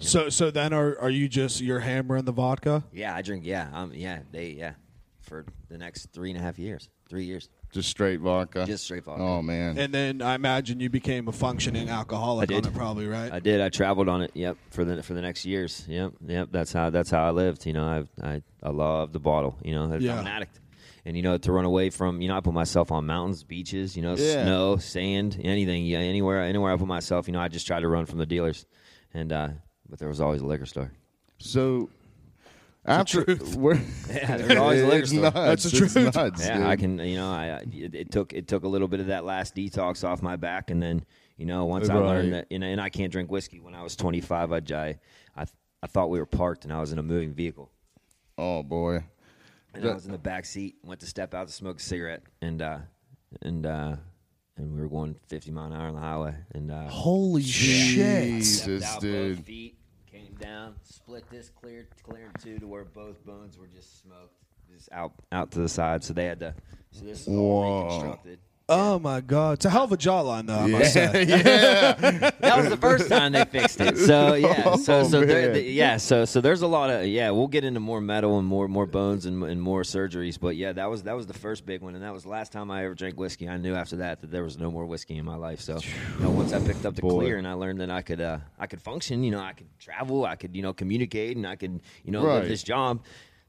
So so then are are you just you're hammering the vodka? Yeah, I drink. Yeah, um, yeah, they yeah, for the next three and a half years, three years, Just straight vodka. just straight vodka. Oh man. And then I imagine you became a functioning alcoholic I on did. it, probably, right? I did. I traveled on it. Yep, for the for the next years. Yep, yep. That's how that's how I lived. You know, I I I love the bottle. You know, Yeah. I'm an addict. And you know, to run away from, you know, I put myself on mountains, beaches, you know, Yeah. snow, sand, anything, yeah, anywhere, anywhere I put myself. You know, I just tried to run from the dealers, and uh, but there was always a liquor store. so after we're, Yeah, there's always a liquor store. nuts. That's the truth. nuts, Yeah, dude. I can. You know, I, I it, it took it took a little bit of that last detox off my back, and then you know once I learned that, you know, and I can't drink whiskey. When I was 25, I, I I I thought we were parked, and I was in a moving vehicle, Oh boy. And I was in the back seat. Went to step out to smoke a cigarette, and uh and uh and we were going 50 mile an hour on the highway, and uh, Holy shit! Jesus, stepped out dude. both feet, came down, split this, cleared clear in two to where both bones were just smoked, just out out to the side. So they had to. So this is all Whoa. reconstructed. Oh my god, it's a hell of a jawline, though. I must say. That was the first time they fixed it. So yeah, so Oh, so there, the- yeah, so so there's a lot of yeah. We'll get into more metal and more more bones and, and more surgeries, but yeah, that was that was the first big one, and that was the last time I ever drank whiskey. I knew after that that there was no more whiskey in my life. So you know, once I picked up the Boy. clear and I learned that I could uh, I could function, you know, I could travel, I could you know communicate, and I could you know Right. live this job.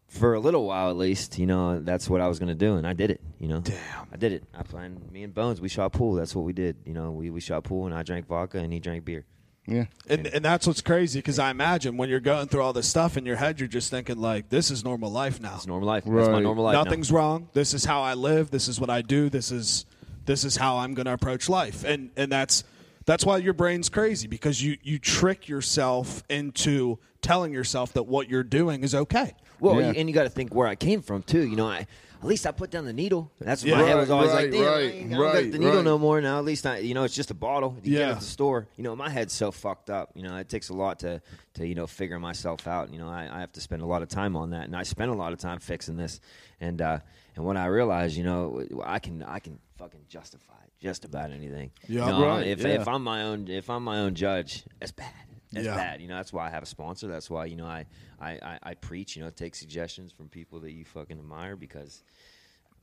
For a little while, at least, you know, that's what I was going to do, and I did it. You know, Damn. I did it. I planned. Me and Bones, we shot pool. That's what we did. You know, we we shot pool, and I drank vodka, and he drank beer. Yeah. And, and that's what's crazy because I imagine when you're going through all this stuff in your head, you're just thinking like, "This is normal life now. It's normal life. That's my normal life. now. Nothing's wrong. This is how I live. This is what I do. This is this is how I'm going to approach life." And and that's that's why your brain's crazy because you you trick yourself into telling yourself that what you're doing is okay. Well, Yeah. and you got to think where I came from too. You know, I at least I put down the needle. That's what Yeah. my head was always right, like. Damn, I right, got the needle right. no more. Now at least I, you know, it's just a bottle. You get Yeah. at the store. You know, my head's so fucked up. You know, it takes a lot to to you know figure myself out. You know, I, I have to spend a lot of time on that, and I spent a lot of time fixing this. And uh, and when I realized, you know, I can I can fucking justify just about anything. Yeah. Know, Right, if yeah. if I'm my own if I'm my own judge, that's bad. That's Yeah. bad. You know, that's why I have a sponsor. That's why, you know, I, I, I, I preach, you know, take suggestions from people that you fucking admire because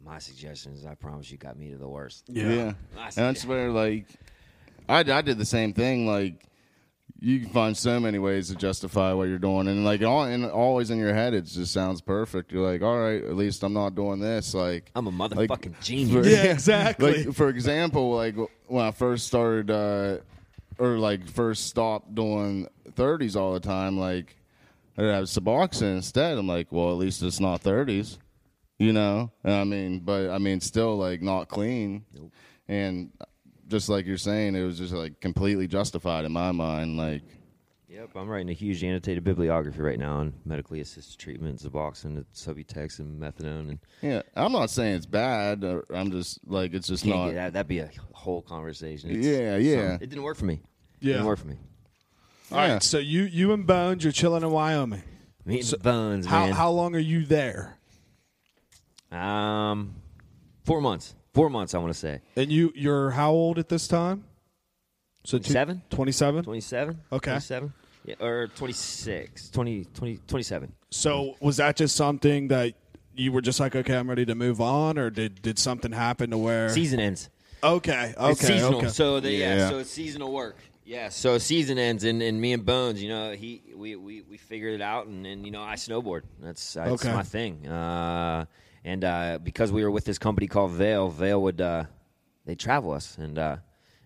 my suggestions, I promise you, got me to the worst. Yeah. See. that's where like I, I did the same thing. Like you can find so many ways to justify what you're doing, and like all, and always in your head, it just sounds perfect. You're like, all right, at least I'm not doing this. Like I'm a like, motherfucking genius. for- Yeah, exactly. like for example, like when I first started, uh, or like first stopped doing 30s all the time, like I'd have Suboxone instead. I'm like, well, at least it's not 30s, you know. And I mean, but I mean, still like not clean, and just like you're saying, it was just like completely justified in my mind. Like, Yep, I'm writing a huge annotated bibliography right now on medically assisted treatment, Suboxone, Subutex, and methadone, and Yeah, I'm not saying it's bad. I'm just like it's just can't that. That'd be a whole conversation. It's Yeah, yeah. something- It didn't work for me. Yeah. it didn't work for me. All right, Yeah. so you you and Bones, you're chilling in Wyoming. Me and Bones, How man. how long are you there? um, four months. Four months, I want to say. And you you're how old at this time? So 27? 27? 27? Okay. 27? Yeah, or 26. 20, 20, 27. So was that just something that you were just like, okay, I'm ready to move on, or did did something happen to where? Season ends. Okay, okay, it's seasonal. okay. So the, yeah. Yeah. so it's seasonal work. Yeah, so season ends, and, and me and Bones, you know, he we, we, we figured it out, and, and you know, I snowboard. That's that's Okay. my thing. Uh, and uh, because we were with this company called Vail, Vail would uh, they travel us, and uh,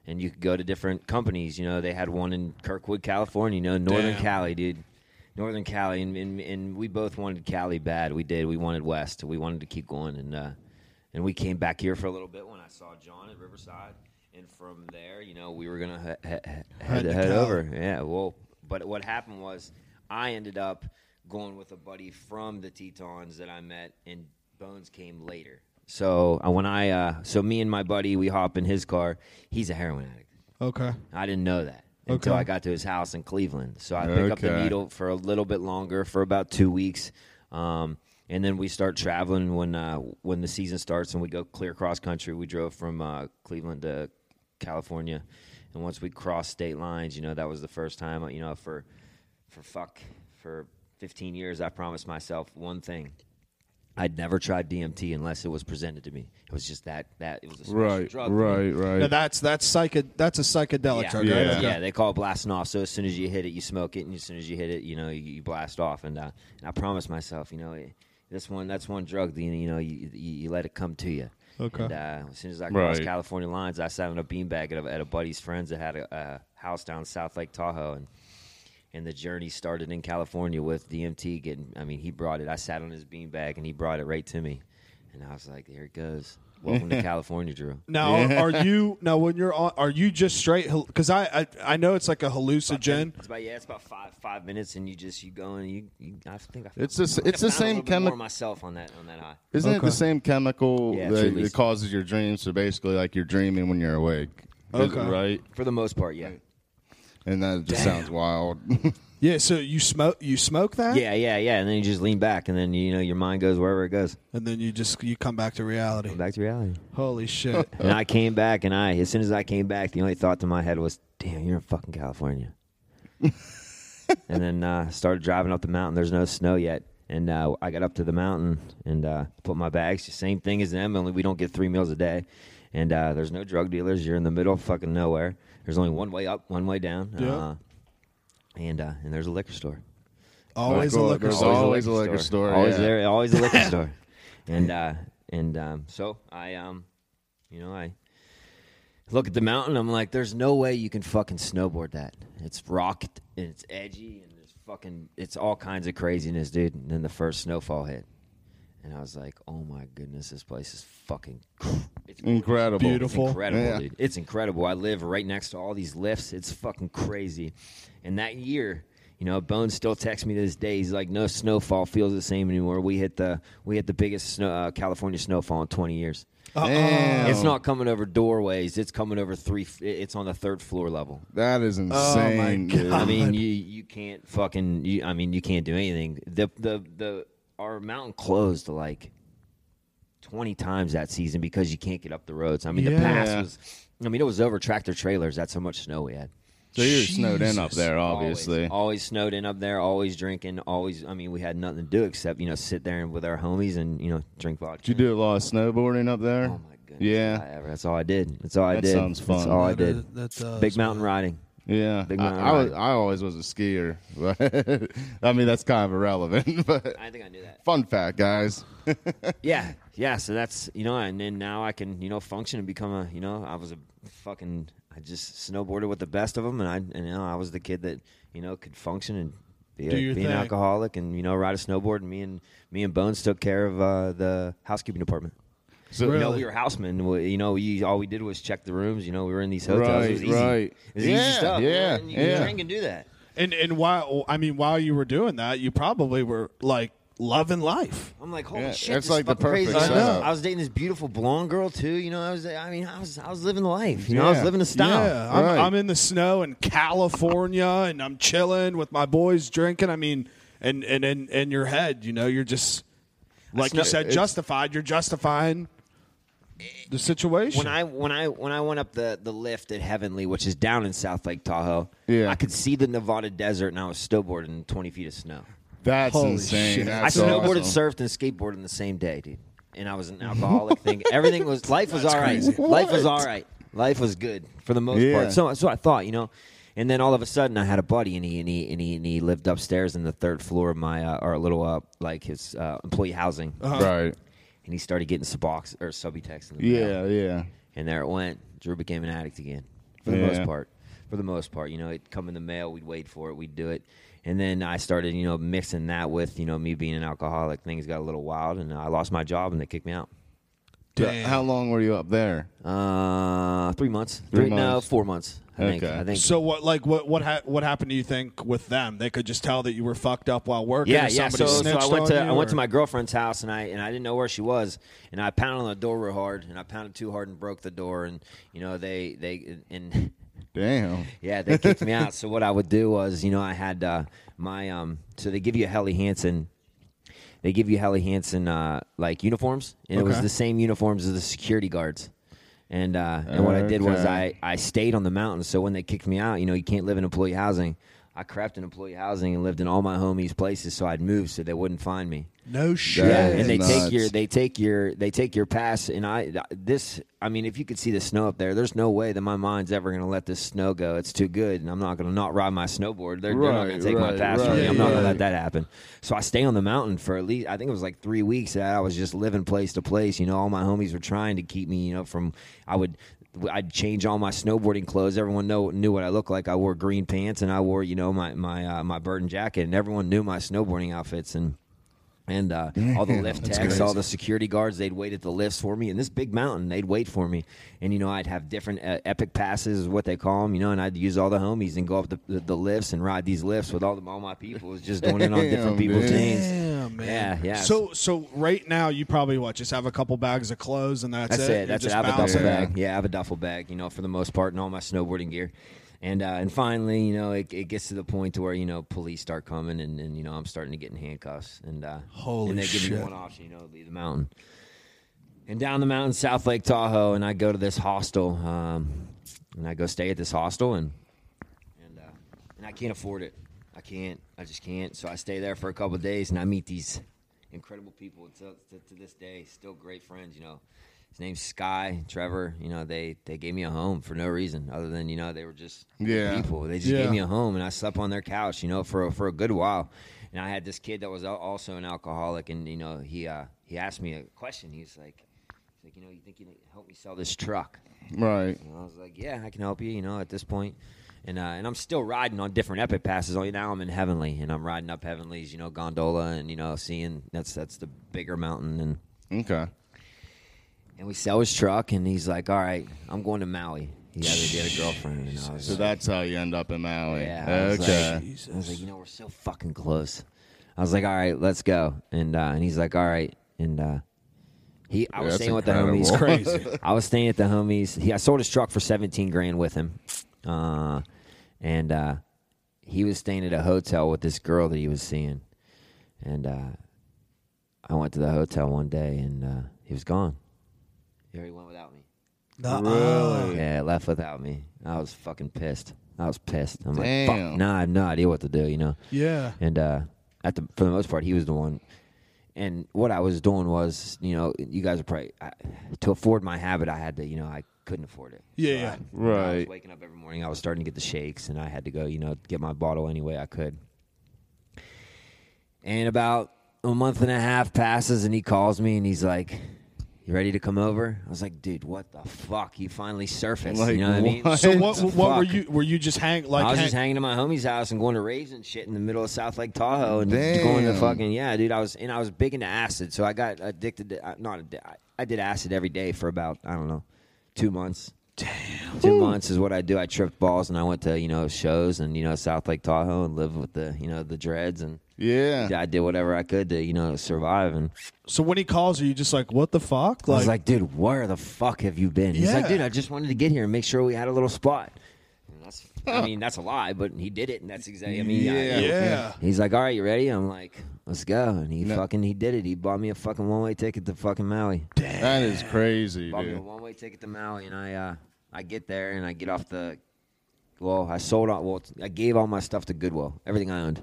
and you could go to different companies. You know, they had one in Kirkwood, California. You know, Northern Damn. Cali, dude. Northern Cali, and, and and we both wanted Cali bad. We did. We wanted West. We wanted to keep going, and uh, and we came back here for a little bit when I saw John at Riverside, and from there, you know, we were gonna he- he- he- head, to head over. Yeah, well, but what happened was I ended up going with a buddy from the Tetons that I met, and Bones came later. So uh, when I, uh, so me and my buddy, we hop in his car. He's a heroin addict. okay, I didn't know that until Okay. I got to his house in Cleveland. So I pick up the Okay. needle for a little bit longer, for about two weeks, um, and then we start traveling when uh, when the season starts, and we go clear cross country. We drove from uh, Cleveland to California, and once we crossed state lines, you know that was the first time. You know, for for fuck for 15 years, I promised myself one thing. I'd never tried DMT unless it was presented to me. It was just that that it was a special Right, drug. to me. right, right. now that's that's psycho that's a psychedelic Yeah. drug, Yeah. right? Yeah, they call it blasting off. So as soon as you hit it, you smoke it, and as soon as you hit it, you know, you, you blast off. And, uh, and I promised myself, you know, eh, this one, that's one drug. that, You know, you, you, you let it come to you. Okay. And uh, as soon as I crossed Right. California lines, I sat on a beanbag at a, at a buddy's friends that had a, a house down South Lake Tahoe, and and the journey started in California with DMT. Getting, I mean, he brought it. I sat on his beanbag, and he brought it right to me, and I was like, "Here it goes. Welcome to California, Drew." Now, are you now when you're on? Are you just straight? Because I, I I know it's like a hallucinogen. It's about yeah, it's about five five minutes, and you just you go and you. you I think I It's the s- I think it's the same little more chemical. myself on that on that high. Isn't it the same chemical Yeah, that truly. it causes your dreams? So basically, like you're dreaming when you're awake. Okay. right? For the most part, yeah. And that just sounds wild. Yeah. So you smoke you smoke that? Yeah, yeah, yeah. And then you just lean back, and then you know your mind goes wherever it goes. And then you just you come back to reality. Back to reality. Holy shit! and I came back, and I as soon as I came back, the only thought to my head was, "Damn, you're in fucking California." and then uh, started driving up the mountain. There's no snow yet, and uh, I got up to the mountain and uh, put my bags. Same thing as them, only we don't get three meals a day. And uh, there's no drug dealers. You're in the middle of fucking nowhere. There's only one way up, one way down. Yeah. Uh, and uh, and there's a liquor store. Always a liquor There's store. always a liquor store, Always yeah. there. Always a liquor store. And uh, and um, so I um, you know, I look at the mountain. I'm like, there's no way you can fucking snowboard that. It's rocked and it's edgy and it's fucking it's all kinds of craziness, dude. And then the first snowfall hit, and I was like, oh my goodness, this place is fucking. Cr- It's Incredible. Beautiful. it's incredible, Yeah. dude. It's incredible. I live right next to all these lifts. It's fucking crazy. And that year, you know, Bones still texts me to this day. He's like, "No snowfall feels the same anymore. We hit the we hit the biggest snow, uh, California snowfall in 20 years. Damn. It's not coming over doorways. It's coming over three. It's on the third floor level. That is Oh, my insane. dude. God. I mean, you you can't fucking. You, I mean, you can't do anything. The the the our mountain closed like twenty times that season because you can't get up the roads. I mean, the Yeah. pass was. I mean, it was over tractor trailers. That's how much snow we had. So you're snowed in up there, obviously. Always, always snowed in up there. Always drinking. Always. I mean, we had nothing to do except you know sit there with our homies and you know drink vodka. Did you do a lot of snowboarding up there? Oh my goodness. Yeah. Ever- That's all I did. That's all I That did. That sounds That's fun. all I did. is- that does, Big mountain man. riding. Yeah, I, I, was. I always was a skier. But I mean, that's kind of irrelevant. But I think I knew that. fun fact, guys. Yeah, yeah. So that's you know, and then now I can you know function and become a you know I was a fucking I just snowboarded with the best of them, and I and you know I was the kid that you know could function and be, a, be an alcoholic and you know ride a snowboard. And me and me and Bones took care of uh, the housekeeping department. So, You know, we were housemen. We- You know, we, all we did was check the rooms. You know, we were in these hotels. it was Right, easy. right. It was Yeah, easy stuff. yeah, man. You can yeah. drink and do that. And and while I mean, while you were doing that, you probably were like loving life. I'm like, holy Yeah, shit, that's this like the fucking crazy. perfect I, know. setup. I was dating this beautiful blonde girl too. You know, I was. I mean, I was. I was living the life. You know, I was Yeah. living the style. Yeah, I'm, Right. I'm in the snow in California, and I'm chilling with my boys drinking. I mean, and and in in your head, you know, you're just like you know- said, it's- justified. You're justifying the situation. When I when I when I went up the the lift at Heavenly, which is down in South Lake Tahoe, Yeah. I could see the Nevada desert, and I was snowboarding in 20 feet of snow. That's Holy insane. shit. That's I snowboarded, awesome. surfed, and skateboarded in the same day, dude. And I was an alcoholic. thing. Everything was life was all right. Life was all right. Life was good for the most Yeah. part. So so I thought, you know. And then all of a sudden, I had a buddy, and he and he and he, and he lived upstairs in the third floor of my uh, or a little uh, like his uh, employee housing, Right. and he started getting subox or subutex in the mail. Yeah, yeah. and there it went. Drew became an addict again, for the Yeah. most part. For the most part, you know, it'd come in the mail. We'd wait for it. We'd do it, and then I started, you know, mixing that with, you know, me being an alcoholic. Things got a little wild, and I lost my job, and they kicked me out. Damn. How long were you up there? Uh, three months. Three Three, no, four months. I think. Okay. I think. so what? Like what? What? Ha- what happened? Do you think with them? They could just tell that you were fucked up while working. yeah, or yeah. So, so I went to you, I went to my girlfriend's house and I and I didn't know where she was and I pounded on the door real hard and I pounded too hard and broke the door and you know they they and Damn. Yeah, they kicked me out. So what I would do was, you know, I had uh, my um. So they give you a Helly Hansen. They give you Helly Hansen uh, like uniforms, and it was Okay. the same uniforms as the security guards. And uh, and what I did was I, Okay. I stayed on the mountain. So when they kicked me out, you know, you can't live in employee housing. I crept in employee housing and lived in all my homies' places, so I'd move so they wouldn't find me. No shit. Yeah, and they nuts. take your they take your they take your pass. And I this I mean, if you could see the snow up there, there's no way that my mind's ever going to let this snow go. It's too good, and I'm not going to not ride my snowboard. They're, they're not going to take my right, pass from me. I'm not going to let that happen. So I stay on the mountain for at least I think it was like three weeks. That I was just living place to place. You know, all my homies were trying to keep me. You know, from I would. I'd change all my snowboarding clothes. Everyone know, knew what I looked like. I wore green pants and I wore, you know, my my uh, my Burton jacket, and everyone knew my snowboarding outfits. And and uh, all the lift That's techs, crazy. all the security guards, they'd wait at the lifts for me. And this big mountain, they'd wait for me. And you know, I'd have different uh, epic passes, is what they call them. You know, and I'd use all the homies and go up the, the, the lifts and ride these lifts with all the all my people. It was just doing it on Damn, different people's dude. chains. Damn, man. Yeah, yeah. So, so right now you probably what? Just have a couple bags of clothes and that's, That's it. it. That's it. just I have a duffel bag. Yeah, I have a duffel bag. You know, for the most part, and all my snowboarding gear. And uh, and finally, you know, it, it gets to the point to where you know police start coming, and, and you know I'm starting to get in handcuffs, and uh, Holy and they give me one option, you know, leave the mountain, and down the mountain, South Lake Tahoe, and I go to this hostel, um, and I go stay at this hostel, and and uh, and I can't afford it. I can't. I just can't. So I stay there for a couple of days, and I meet these incredible people to, to, to this day. Still great friends. You know, his name's Sky, Trevor. You know, they they gave me a home for no reason other than you know they were just Yeah. people. They just Yeah. gave me a home, and I slept on their couch. You know, for a, for a good while. And I had this kid that was also an alcoholic, and you know he uh, he asked me a question. He was like, he's like, you know, you think you can help me sell this truck? Right. And I was like, yeah, I can help you, you know, at this point. And uh, and I'm still riding on different epic passes. Only now I'm in Heavenly, and I'm riding up Heavenly's, you know, gondola, and you know, seeing that's that's the bigger mountain. And Okay. And we sell his truck, and he's like, all right, I'm going to Maui. He had, he had a girlfriend, and I was So like, that's how you end up in Maui. yeah, I was okay. like, I was like, you know, we're so fucking close. I was like, all right, let's go. And uh, and he's like, all right, and uh, he I was That's staying with the incredible. homies. Crazy. I was staying at the homies. He, I sold his truck for seventeen grand with him, uh, and uh, he was staying at a hotel with this girl that he was seeing. And uh, I went to the hotel one day, and uh, he was gone. He went without me. Really? Yeah, left without me. I was fucking pissed. I was pissed. I'm like, Damn. fuck. Nah, I have no idea what to do. You know. Yeah. And uh, at the for the most part, he was the one. And what I was doing was, you know, you guys are probably I, to afford my habit. I had to, you know, I couldn't afford it. Yeah, So yeah. I, I was Right. waking up every morning. I was starting to get the shakes, and I had to go, you know, get my bottle any way I could. And about a month and a half passes, and he calls me, and he's like, "You ready to come over?" I was like, "Dude, what the fuck? You finally surfaced." Like, you know what I mean? So what? Fuck. What were you? Were you just hang like? I was hang- just hanging at my homie's house and going to raves and shit in the middle of South Lake Tahoe and going to fucking yeah, dude. I was and I was big into acid, so I got addicted. To, uh, not addi- I, I did acid every day for about I don't know two months, Damn. Two months is what I do. I tripped balls and I went to you know shows and you know South Lake Tahoe and lived with the you know the dreads and Yeah. I did whatever I could to you know survive and So when he calls you, you just like, what the fuck? I was like, dude, where the fuck have you been? He's like, dude, I just wanted to get here and make sure we had a little spot. And that's, I mean, that's a lie, but he did it, and that's exactly. I mean, I- Yeah. yeah. He's like, all right, you ready? I'm like, let's go, and he No. fucking he did it. He bought me a fucking one way ticket to fucking Maui. That is crazy, Bought me a one way ticket to Maui, and I uh, I get there and I get off the. Well, I sold all. Well, I gave all my stuff to Goodwill, everything I owned,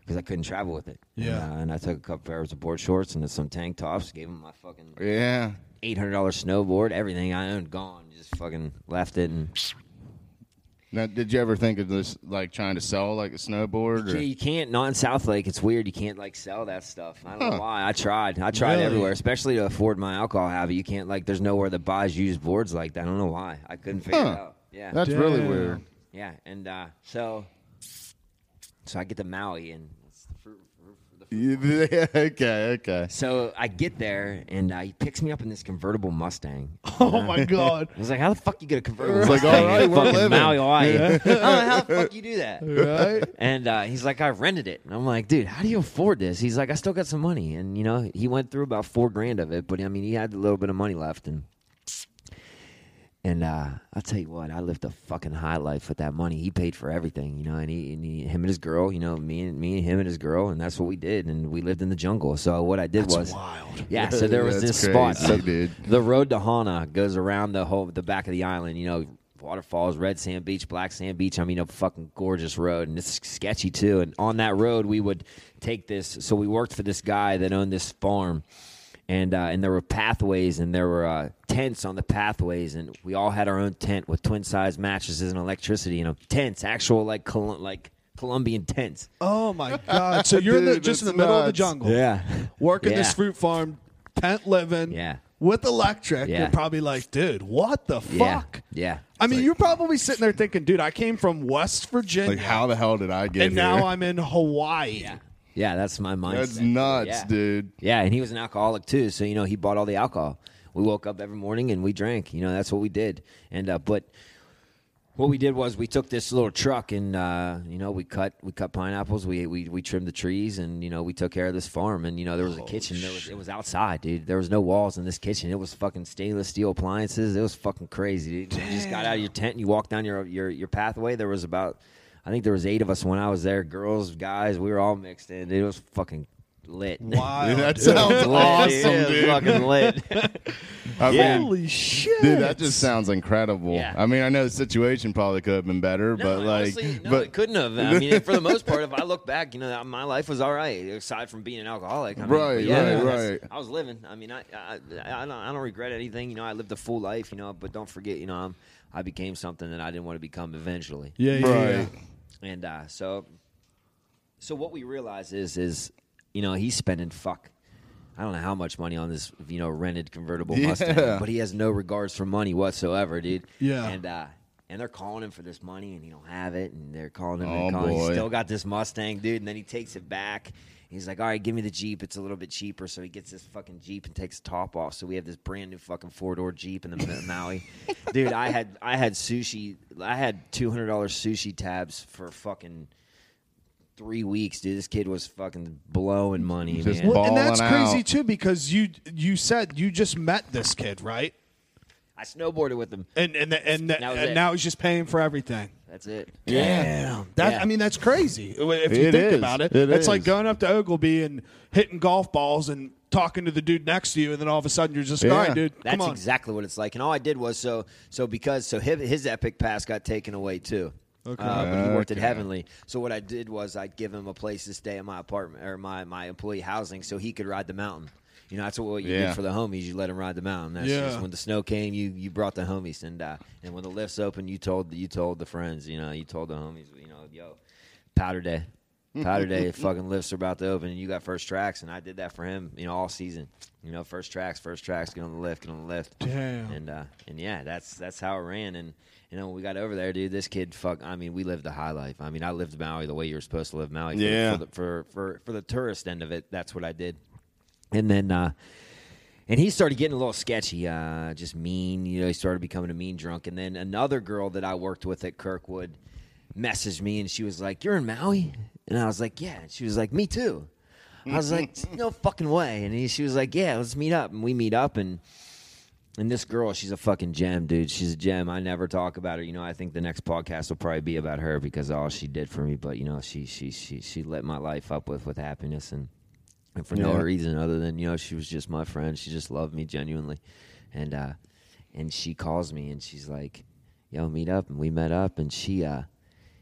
because I couldn't travel with it. Yeah. And, uh, and I took a couple pairs of board shorts and some tank tops. Gave them my fucking Yeah. eight hundred dollar snowboard. Everything I owned gone. Just fucking left it and. Now, did you ever think of this, like trying to sell like a snowboard? Yeah, Or? you can't. Not in South Lake. It's weird. You can't like sell that stuff. I don't know why. I tried. I tried Really? everywhere, especially to afford my alcohol habit. You can't like. There's nowhere that buys used boards like that. I don't know why. I couldn't figure it out. Yeah. That's really weird. Yeah, and uh, so, so I get to Maui, and it's the fruit, fruit, the fruit. Yeah, okay, okay. so I get there, and uh, he picks me up in this convertible Mustang. Oh my god. I was like, "How the fuck you get a convertible It's like, all right, we're fucking living." Maui, Hawaii? I don't know how the fuck you do that." Right? And uh, he's like, I rented it. And I'm like, dude, how do you afford this? He's like, I still got some money. And, you know, he went through about four grand of it, but I mean, he had a little bit of money left. And, and uh, I'll tell you what, I lived a fucking high life with that money. He paid for everything, you know, and he, and he him and his girl, you know, me and me and him and his girl, and that's what we did. And we lived in the jungle. So what I did was, wild. yeah. So there was That's this spot. So dude. the road to Hana goes around the whole the back of the island. You know, waterfalls, red sand beach, black sand beach. I mean, a fucking gorgeous road, and it's sketchy too. And on that road, we would take this. So we worked for this guy that owned this farm. And, uh, and there were pathways and there were uh, tents on the pathways and we all had our own tent with twin size mattresses and electricity you know tents actual like Col- like Coleman tents Oh my god. So you're in the, Dude, just in the that's middle of the nuts. jungle. yeah Working this Yeah. fruit farm, tent living. Yeah. With electric. Yeah. You're probably like, dude, what the yeah fuck? yeah I mean, you're probably sitting there thinking, dude, I came from West Virginia. Like, how the hell did I get here? and here? now I'm in Hawaii. Yeah that's my mindset That's nuts, Yeah. dude. Yeah, and he was an alcoholic too. So you know, he bought all the alcohol. We woke up every morning and we drank. You know, that's what we did. And uh, but what we did was we took this little truck and uh, you know we cut we cut pineapples. We we we trimmed the trees and you know we took care of this farm. And you know there was a kitchen. There was it was outside, dude. There was no walls in this kitchen. It was fucking stainless steel appliances. It was fucking crazy, dude. You just got out of your tent and you walked down your your your pathway. There was about I think there was eight of us when I was there. Girls, guys, we were all mixed in. It was fucking lit. Wow. Dude, that sounds Lit, awesome, It dude. fucking lit. I Yeah. mean, Holy shit. dude, that just sounds incredible. Yeah. I mean, I know the situation probably could have been better, No, but like, honestly, no, but it couldn't have. I mean, for the most part, if I look back, you know, my life was all right, aside from being an alcoholic. I mean, Right, yeah, right, right. I was living. I mean, I, I, I, don't, I don't regret anything. You know, I lived a full life. You know, but don't forget, you know, I'm, I became something that I didn't want to become eventually. yeah, yeah, Right. yeah. And uh, so, so what we realize is, is you know, he's spending fuck. I don't know how much money on this, you know, rented convertible Yeah. Mustang, but he has no regards for money whatsoever, dude. Yeah. And uh, and they're calling him for this money, and he don't have it, and they're calling him Oh, and calling. He's boy. still got this Mustang, dude, and then he takes it back. He's like, all right, give me the Jeep. It's a little bit cheaper. So he gets this fucking Jeep and takes the top off. So we have this brand new fucking four door Jeep in the Ma- Maui. Dude, I had I had sushi. I had two hundred dollars sushi tabs for fucking three weeks, dude. This kid was fucking blowing money, Just man. Well, and that's balling crazy out. too because you you said you just met this kid, right? I snowboarded with him. And and and, That was and now he's just paying for everything. That's it. Damn. That Yeah. I mean that's crazy. If you It think is. about it, It it's like going up to Oglebay and hitting golf balls and talking to the dude next to you, and then all of a sudden you're just, Yeah. all right, dude, That's on. exactly what it's like. And all I did was so so because so his, his epic pass got taken away too. Okay. Uh, but he worked at Heavenly. So what I did was I'd give him a place to stay at my apartment or my, my employee housing so he could ride the mountain. You know, that's what you Yeah. did for the homies. You let them ride the mountain. That's Yeah. just when the snow came, you you brought the homies, and uh, and when the lifts open, you told you told the friends. You know, you told the homies. You know, yo, powder day, powder day. fucking lifts are about to open, and you got first tracks, and I did that for him. You know, all season. You know, first tracks, first tracks. Get on the lift, get on the lift. Damn. And uh, and yeah, that's that's how it ran. And you know, when we got over there, dude, this kid, fuck. I mean, we lived the high life. I mean, I lived Maui the way you're supposed to live Maui. For Yeah. For, the, for for for the tourist end of it, that's what I did. And then, uh, and he started getting a little sketchy, uh, just mean. You know, he started becoming a mean drunk. And then another girl that I worked with at Kirkwood messaged me, and she was like, "You're in Maui," and I was like, "Yeah." And she was like, "Me too." I was like, "No fucking way!" And he, she was like, "Yeah, let's meet up." And we meet up, and and this girl, she's a fucking gem, dude. She's a gem. I never talk about her. You know, I think the next podcast will probably be about her because of all she did for me. But you know, she she she she lit my life up with with happiness and and for no reason other than you know she was just my friend. She just loved me genuinely, and uh, and she calls me and she's like, "Yo, meet up," and we met up, and she uh,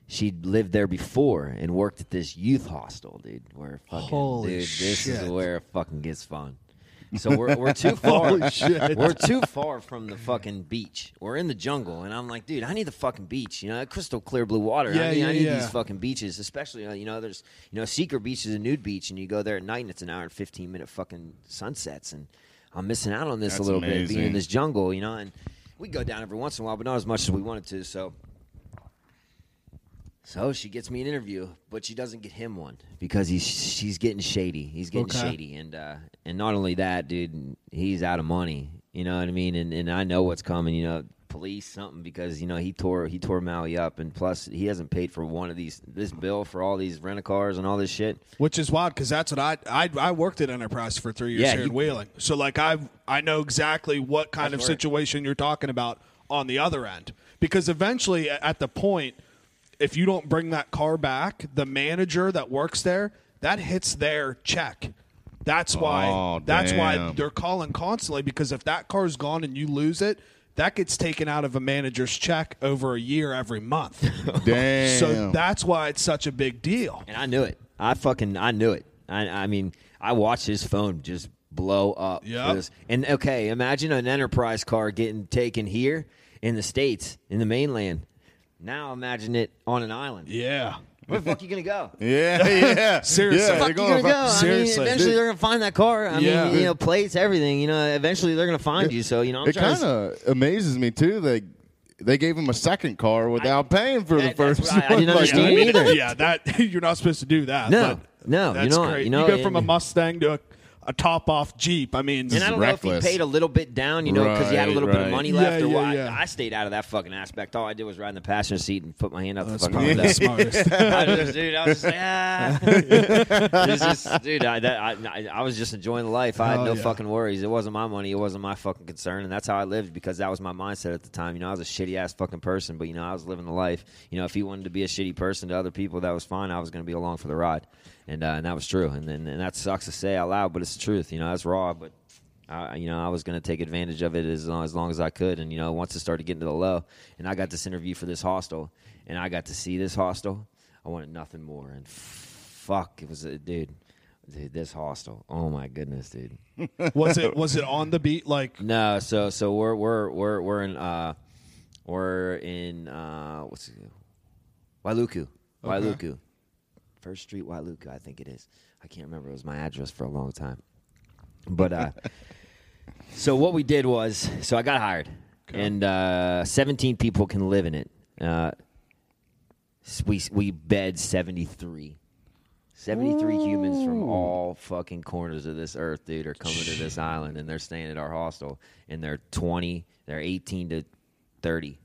she'd lived there before and worked at this youth hostel, dude. Where fucking Holy dude, this shit. is where it fucking gets fun. So we're we're too far. We're too far from the fucking beach. We're in the jungle, and I'm like, dude, I need the fucking beach. You know, crystal clear blue water. Yeah, I need, yeah, I need yeah. these fucking beaches, especially uh, you know, there's you know, secret beach is a nude beach, and you go there at night, and it's an hour and fifteen minute fucking sunsets, and I'm missing out on this That's a little bit being in this jungle, you know, and we go down every once in a while, but not as much as we wanted to. So, so she gets me an interview, but she doesn't get him one because he's she's getting shady. He's getting Okay. shady, and uh, and not only that, dude, he's out of money. You know what I mean? And and I know what's coming. You know, police something because you know he tore he tore Maui up, and plus he hasn't paid for one of these this bill for all these rent a cars and all this shit. Which is wild because that's what I, I I worked at Enterprise for three years Yeah, here in Wheeling. So like I I know exactly what kind of situation you're talking about on the other end. Because eventually at the point, if you don't bring that car back, the manager that works there that hits their check. That's why Oh, that's why they're calling constantly because if that car's gone and you lose it, that gets taken out of a manager's check over a year every month. Damn. so that's why it's such a big deal. And I knew it. I fucking I knew it. I I mean, I watched his phone just blow up. for Yep. this. And okay, imagine an enterprise car getting taken here in the states, in the mainland. Now imagine it on an island. Yeah. Where the fuck you gonna go? yeah, yeah. Seriously. Yeah, Fuck they're you going gonna for- go? I seriously. mean, eventually they're gonna find that car. I Yeah. mean, you know, plates, everything. You know, eventually they're gonna find you. So you know, I'm It kind of amazes me too. They they gave him a second car without paying for the that- that's first. what I- I one. didn't Like, understand what? either. yeah, that you're not supposed to do that. No, but no, you that's know- great. you know, you go from a Mustang to a, a top off Jeep. I mean, And I don't reckless. know if he paid a little bit down, you know, because he had a Right, little bit of right. money Yeah, left. or yeah, what. I- I, stayed out of that fucking aspect. All I did was ride in the passenger seat and put my hand up that's the fucking probably window. the smartest. I just, dude, I was just like, ah. Just, dude, I, that, I, I, I was just enjoying the life. I had Hell no yeah. fucking worries. It wasn't my money. It wasn't my fucking concern. And that's how I lived because that was my mindset at the time. You know, I was a shitty ass fucking person, but, you know, I was living the life. You know, if he wanted to be a shitty person to other people, that was fine. I was going to be along for the ride. And, uh, and that was true. And, then and that sucks to say out loud, but it's the truth. You know, that's raw, but. I, you know, I was going to take advantage of it as long, as long as I could. And, you know, once it started getting to the low, and I got this interview for this hostel, and I got to see this hostel, I wanted nothing more. And fuck, it was a dude, dude, this hostel. Oh my goodness, dude. was it was it on the beat? Like No, so so we're we're we're we're in uh we're in uh what's it Wailuku. Wailuku. First Street Wailuku, I think it is. I can't remember. It was my address for a long time. But uh so what we did was so I got hired. And uh 17 people can live in it. Uh we we bed 73. 73 humans from all fucking corners of this earth, dude, are coming to this island and they're staying at our hostel. And they're 20, they're 18 to 30.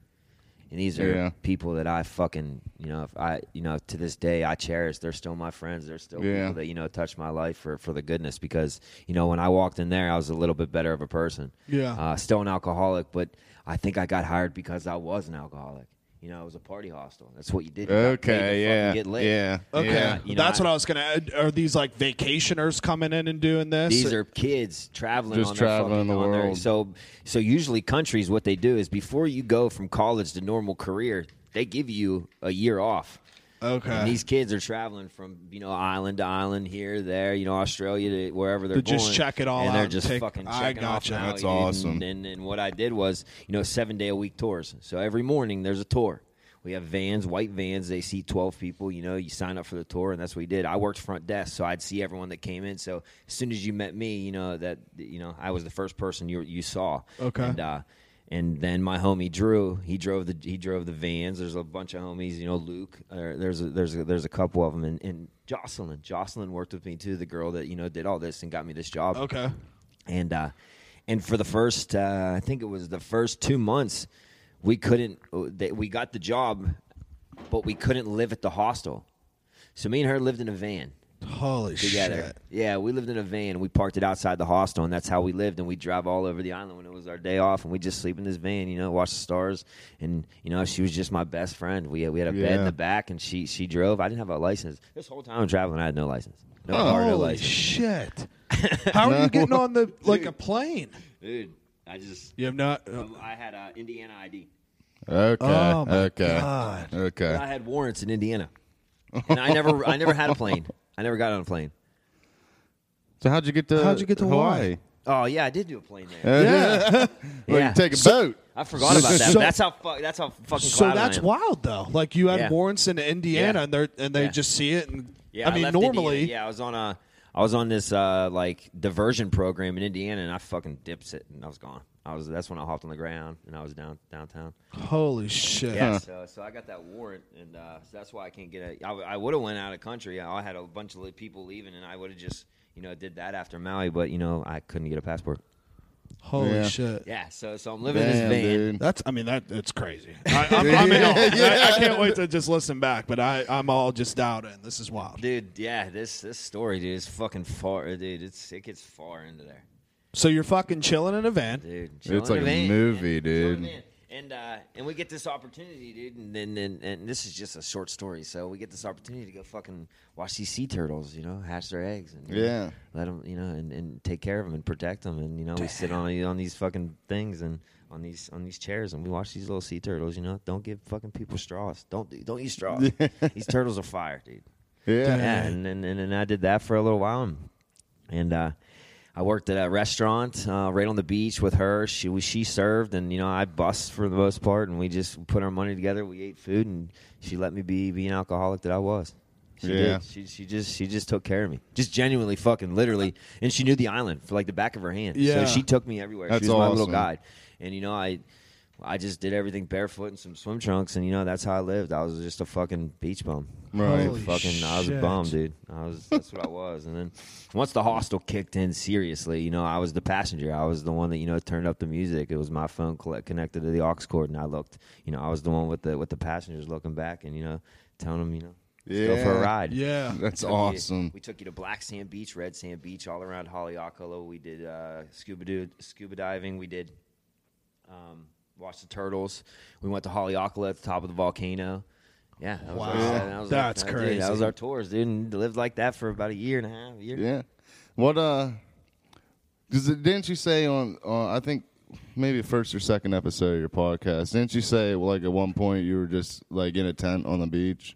And these are Yeah. people that I fucking, you know, if I, you know, to this day I cherish. They're still my friends. They're still Yeah. people that, you know, touch my life for, for the goodness because, you know, when I walked in there, I was a little bit better of a person. Yeah. Uh, still an alcoholic, but I think I got hired because I was an alcoholic. You know, it was a party hostel. That's what you did. You got paid to Okay, yeah, Get lit. yeah, okay, yeah. you know, that's I- what I was gonna. add. Are these like vacationers coming in and doing this? These are kids traveling Just on their traveling fucking, the on their- world. so, so usually countries, what they do is before you go from college to normal career, they give you a year off. Okay. And these kids are traveling from you know island to island here, there, you know Australia to wherever they're To just going. check it all out. and they're just take- fucking I checking gotcha. off. That's awesome. And, and and what I did was you know seven day a week tours. So every morning there's a tour. We have vans, white vans. They see twelve people. You know, you sign up for the tour, and that's what we did. I worked front desk, so I'd see everyone that came in. So as soon as you met me, you know that you know I was the first person you you saw. Okay. And, uh, and then my homie Drew, he drove the he drove the vans. There's a bunch of homies, you know, Luke. Uh, there's a, there's a, there's a couple of them, and, and Jocelyn. Jocelyn worked with me too, the girl that you know did all this and got me this job okay. and uh, and for the first, uh, I think it was the first two months, we couldn't. they- We got the job, but we couldn't live at the hostel. So me and her lived in a van Holy together. shit. Yeah, we lived in a van. We parked it outside the hostel, and that's how we lived. And we drive all over the island when it was our day off, and we just sleep in this van, you know, watch the stars. And you know, she was just my best friend. We we had a bed in the back, and she she drove. I didn't have a license this whole time I'm traveling. I had no license. No car, no Holy license. shit. How are you getting on the like a plane? Dude, I just You have not. uh, I had an Indiana ID. Okay. Oh, my okay. God. But Okay. I had warrants in Indiana, and I never I never had a plane. I never got on a plane. So how'd you get to How'd you get to Hawaii? Oh yeah, I did do a plane there. yeah. Well, Yeah. you take a boat. I forgot about that. So- that's how fu- that's how fucking. So clouded I that's am. wild though. Like you had Yeah. warrants in Indiana, Yeah. and they and they Yeah. just see it, and Yeah, I mean left normally, Indiana. yeah, I was on a, I was on this uh, like diversion program in Indiana, and I fucking dipped it, and I was gone. I was that's when I hopped on the ground, and I was down downtown. holy shit. Yeah, so so I got that warrant, and uh, so that's why I can't get a. I, I would have went out of country. I had a bunch of people leaving, and I would have just you know did that after Maui, but you know I couldn't get a passport. Holy Yeah. shit. Yeah, so so I'm living in Damn, this van. dude. That's. I mean that. It's crazy. I, I'm, I'm in awe. I, I can't wait to just listen back. But I, I'm all just out in. This is wild. Dude, yeah, this this story, dude, is fucking far, dude. It's it gets far into there. So you're fucking chilling in a van. dude. chilling It's like in a van, movie, man. Chilling in dude. a van. And uh, and we get this opportunity, dude, and then and, and this is just a short story. So we get this opportunity to go fucking watch these sea turtles, you know, hatch their eggs, and you know, Yeah. let them, you know, and, and take care of them and protect them, and you know, we sit on on these fucking things and on these on these chairs, and we watch these little sea turtles. You know, don't give fucking people straws. Don't do- don't use straws. these turtles are fire, dude. Yeah. Yeah, and and, and and I did that for a little while, and, and uh, I worked at a restaurant uh, right on the beach with her. She was she served, and you know I bussed for the most part, and we just put our money together. We ate food, and she let me be be an alcoholic that I was. She Yeah. did. She she just she just took care of me, just genuinely fucking literally, and she knew the island for like the back of her hand. Yeah. so she took me everywhere. That's she was my little guide, and you know I. I just did everything barefoot in some swim trunks, and you know that's how I lived. I was just a fucking beach bum. Right. Holy fucking, I was a shit. bum, dude. I was. That's what I was. And then once the hostel kicked in seriously, you know, I was the passenger. I was the one that you know turned up the music. It was my phone collect, connected to the aux cord, and I looked. You know, I was the one with the with the passengers looking back, and you know, telling them, you know, let's go for a ride. Yeah. That's Took you- awesome. we took you to Black Sand Beach, Red Sand Beach, all around Haleakala. We did uh, scuba do, scuba diving. We did um, watch the turtles. We went to Haleakala at the top of the volcano. Yeah, that was Wow. our, that was That's our, crazy. that was our tours, dude. And lived like that for about a year and a half. A year. Yeah. What uh? Cause it- didn't you say on on I think maybe first or second episode of your podcast? Didn't you say like at one point you were just like in a tent on the beach?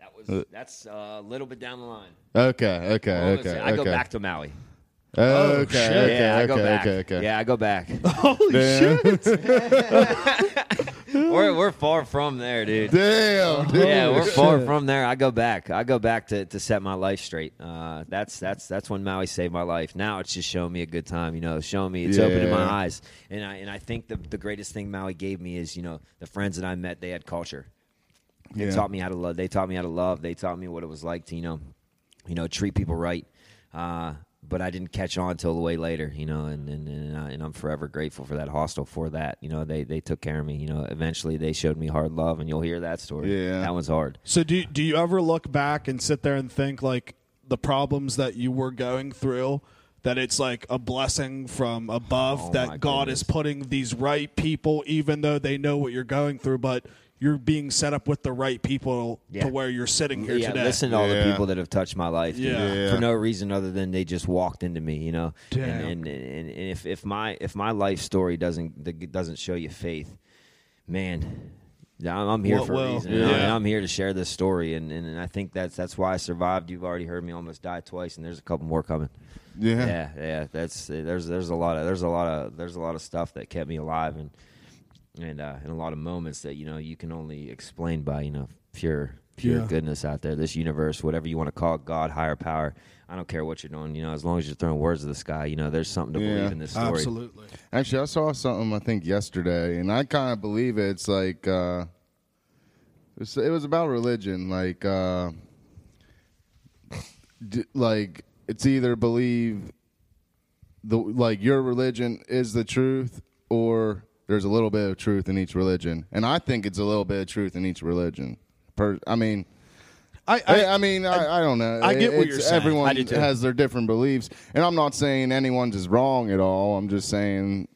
That was that's uh, a little bit down the line. Okay. Okay. Well, let's okay. I go okay. back to Maui. Oh, okay. shit. Okay. yeah, I okay. go back. Okay. Okay. Yeah, I go back. Holy Damn. shit. we're we're far from there, dude. Damn. Dude. yeah, we're far from there. I go back. I go back to, to set my life straight. Uh, that's that's that's when Maui saved my life. Now it's just showing me a good time. You know, showing me it's opening my eyes. And I and I think the the greatest thing Maui gave me is you know the friends that I met. They had culture. They Yeah. taught me how to love. They taught me how to love. They taught me what it was like to you know, you know, treat people right. Uh, but I didn't catch on till the way later, you know, and and and, I, and I'm forever grateful for that hostel for that. You know, they they took care of me. You know, eventually they showed me hard love, and you'll hear that story. Yeah. that one's hard. So do do you ever look back and sit there and think like the problems that you were going through that it's like a blessing from above Oh, that God is putting these right people even though they know what you're going through but you're being set up with the right people Yeah. to where you're sitting here yeah, today. listen to all the people that have touched my life, dude, Yeah. Yeah. for no reason other than they just walked into me, you know. Damn. And, and, and, and if, if my if my life story doesn't doesn't show you faith, man, I'm, I'm here What for will? a reason. Yeah. I'm- and I'm here to share this story, and, and, and I think that's that's why I survived. You've already heard me almost die twice, and there's a couple more coming. Yeah. Yeah, yeah. That's there's there's a lot of there's a lot of there's a lot of stuff that kept me alive, and and uh, and a lot of moments that you know you can only explain by you know pure pure Yeah. goodness out there. This universe, whatever you want to call it, God, higher power. I don't care what you're doing. You know, as long as you're throwing words to the sky, you know, there's something to Yeah. believe in this story. Absolutely. Actually, I saw something I think yesterday, and I kind of believe it. It's like uh, it's, it was about religion. Like, uh, d- like it's either believe the like your religion is the truth, or there's a little bit of truth in each religion, and I think it's a little bit of truth in each religion. Per, I mean, I, I, I, I mean, I, I don't know. I get what It's- you're saying. Everyone I do too. has their different beliefs, and I'm not saying anyone's is wrong at all. I'm just saying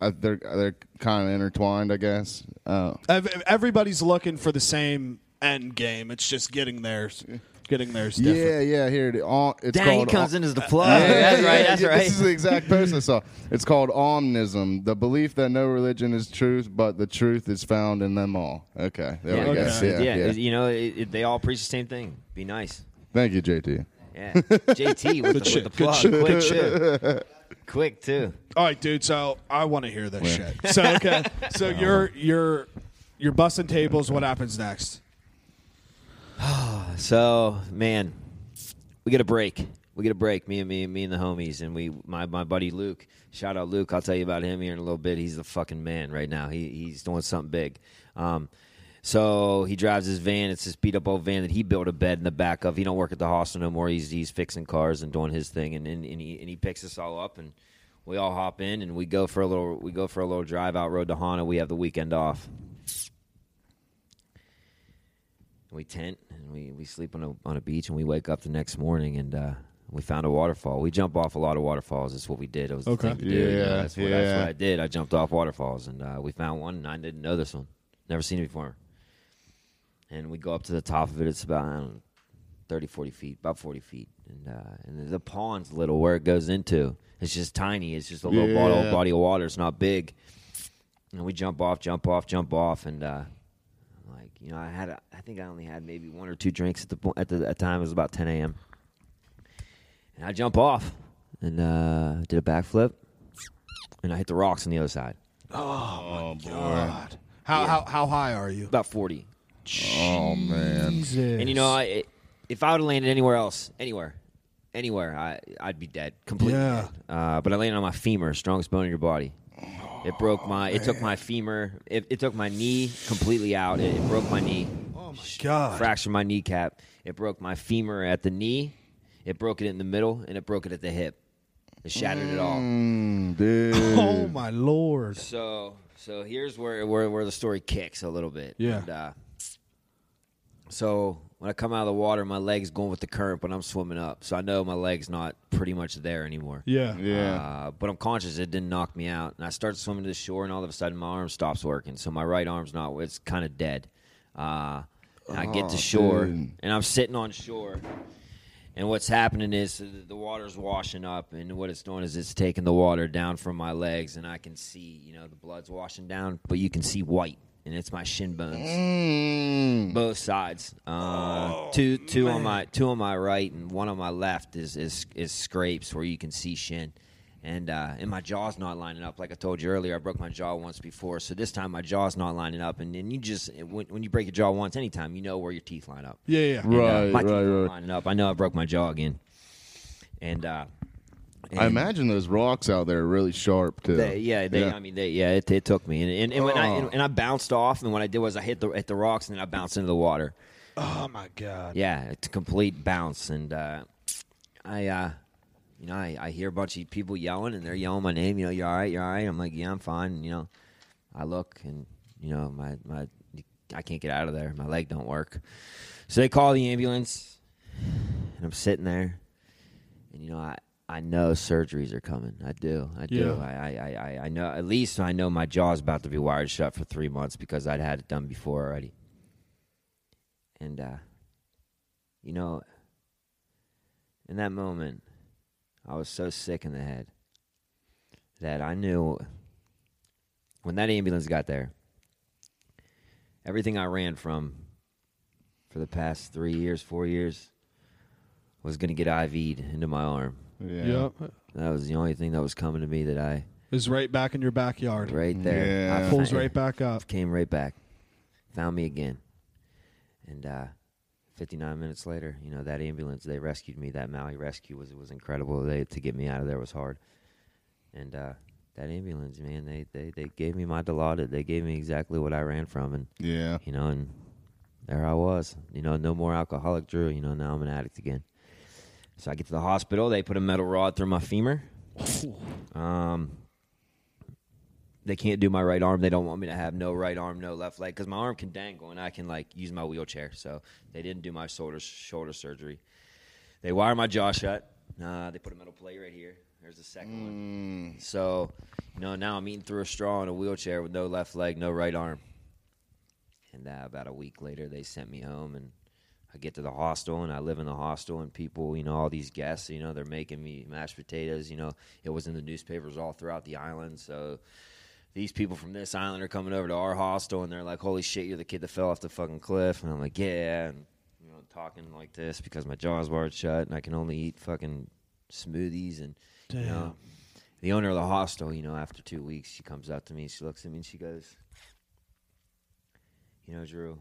uh, they're they're kind of intertwined, I guess. Uh, everybody's looking for the same end game. It's just getting theirs. Getting theirs different. yeah, yeah. Here it uh, it's Dang, he called. comes in as the plug. Yeah, that's right. That's right. This is the exact post I saw. It's called omnism, the belief that no religion is truth, but the truth is found in them all. Okay, there yeah, we go. Yeah, yeah, yeah. You know, it, it, they all preach the same thing. Be nice. Thank you, JT. Yeah. JT with, the, shit, with the good plug. shit, Quick too. Quick too. All right, dude. So I want to hear this shit. So okay. So you're you're you're busting tables. What happens next? So man, we get a break. We get a break. Me and me, me and the homies, and we my my buddy Luke. Shout out Luke. I'll tell you about him here in a little bit. He's the fucking man right now. He he's doing something big. Um, so he drives his van. It's this beat up old van that he built a bed in the back of. He don't work at the hostel no more. He's he's fixing cars and doing his thing. And and, and he and he picks us all up and we all hop in and we go for a little we go for a little drive out road to Hana. We have the weekend off. we tent and we, we sleep on a on a beach and we wake up the next morning and uh, we found a waterfall. We jump off a lot of waterfalls. That's what we did. It was Okay. the thing to do. Yeah, that's, what, that's what I did. I jumped off waterfalls and uh, we found one and I didn't know this one. Never seen it before. And we go up to the top of it. It's about I don't know, 30, 40 feet, about 40 feet. And, uh, and the pond's little where it goes into. It's just tiny. It's just a little bottle, body of water. It's not big. And we jump off, jump off, jump off, and uh, you know, I had a, I think I only had maybe one or two drinks at the po- at the at time. It was about 10 a.m. And I jump off and uh, did a backflip, and I hit the rocks on the other side, Oh boy. God. How how how high are you? about 40. Oh man. Jesus. And you know, I, if I would have landed anywhere else, anywhere, anywhere, I I'd be dead, completely Yeah. dead. Uh, but I landed on my femur, strongest bone in your body. It broke my. It took my femur. It, it took my knee completely out. It, it broke my knee. Oh my God. Fractured my kneecap. It broke my femur at the knee. It broke it in the middle, and it broke it at the hip. It shattered it all. Mm, dude. Oh my lord. So so here's where where, where the story kicks a little bit. Yeah. And, uh, so when I come out of the water, my legs going with the current, but I'm swimming up, so I know my legs not pretty much there anymore. Yeah. Yeah. Uh, but I'm conscious it didn't knock me out, and I start swimming to the shore, and all of a sudden my arm stops working, so my right arm's not. It's kind of dead. Uh, and I get Oh, to shore, dude. and I'm sitting on shore. And what's happening is the- the water's washing up, and what it's doing is it's taking the water down from my legs, and I can see, you know, the blood's washing down, but you can see white, and it's my shin bones, Mm. both sides. Uh, two, two on my two on my right, and one on my left is is is scrapes where you can see shin, and uh, and my jaw's not lining up. Like I told you earlier, I broke my jaw once before, so this time my jaw's not lining up, and then you just when, when you break your jaw once, anytime you know where your teeth line up. Yeah, yeah. And, uh, Right, my right, aren't right. lining up. I know I broke my jaw again, and I imagine those rocks out there are really sharp too. They, yeah, they. I mean, they, yeah, it, it took me, and and, and when I and, and I bounced off, and what I did was I hit the hit the rocks, and then I bounced into the water. Oh my god. Yeah, it's a complete bounce, and uh, I, uh, you know, I, I hear a bunch of people yelling, and they're yelling my name. You know, you're all right, you're all right. I'm like, yeah, I'm fine. And, you know, I look, and you know, my my, I can't get out of there. My leg don't work. So they call the ambulance, and I'm sitting there, and you know, I. I know surgeries are coming. I do. I do. Yeah. I, I, I, I know. At least I know my jaw's about to be wired shut for three months because I'd had it done before already. And uh, you know, in that moment, I was so sick in the head that I knew when that ambulance got there, everything I ran from for the past three years, four years, was going to get IV'd into my arm. Yeah. Yep. That was the only thing that was coming to me that I, Is right back in your backyard. right there, Yeah. I Pulls fa- right back up. came right back, found me again, and uh, 59 minutes later, you know that ambulance they rescued me. That Maui rescue was was incredible. They to get me out of there was hard, and uh, that ambulance, man, they, they they gave me my Dilaudid. They gave me exactly what I ran from, and Yeah. you know, and there I was. You know, no more alcoholic Drew. You know, now I'm an addict again. So I get to the hospital. They put a metal rod through my femur. Um, they can't do my right arm. They don't want me to have no right arm, no left leg because my arm can dangle and I can like use my wheelchair. So they didn't do my shoulder shoulder surgery. They wire my jaw shut. Uh, they put a metal plate right here. There's the second one. So, you know, now I'm eating through a straw in a wheelchair with no left leg, no right arm. And uh, about a week later, they sent me home, and I get to the hostel, and I live in the hostel, and people, you know, all these guests, you know, they're making me mashed potatoes. You know, it was in the newspapers all throughout the island. So these people from this island are coming over to our hostel, and they're like, "Holy shit, you're the kid that fell off the fucking cliff." And I'm like, "Yeah," and you know, talking like this because my jaw's wired shut, and I can only eat fucking smoothies and you know. The owner of the hostel, you know, after two weeks, she comes up to me, she looks at me, and she goes, "You know, Drew,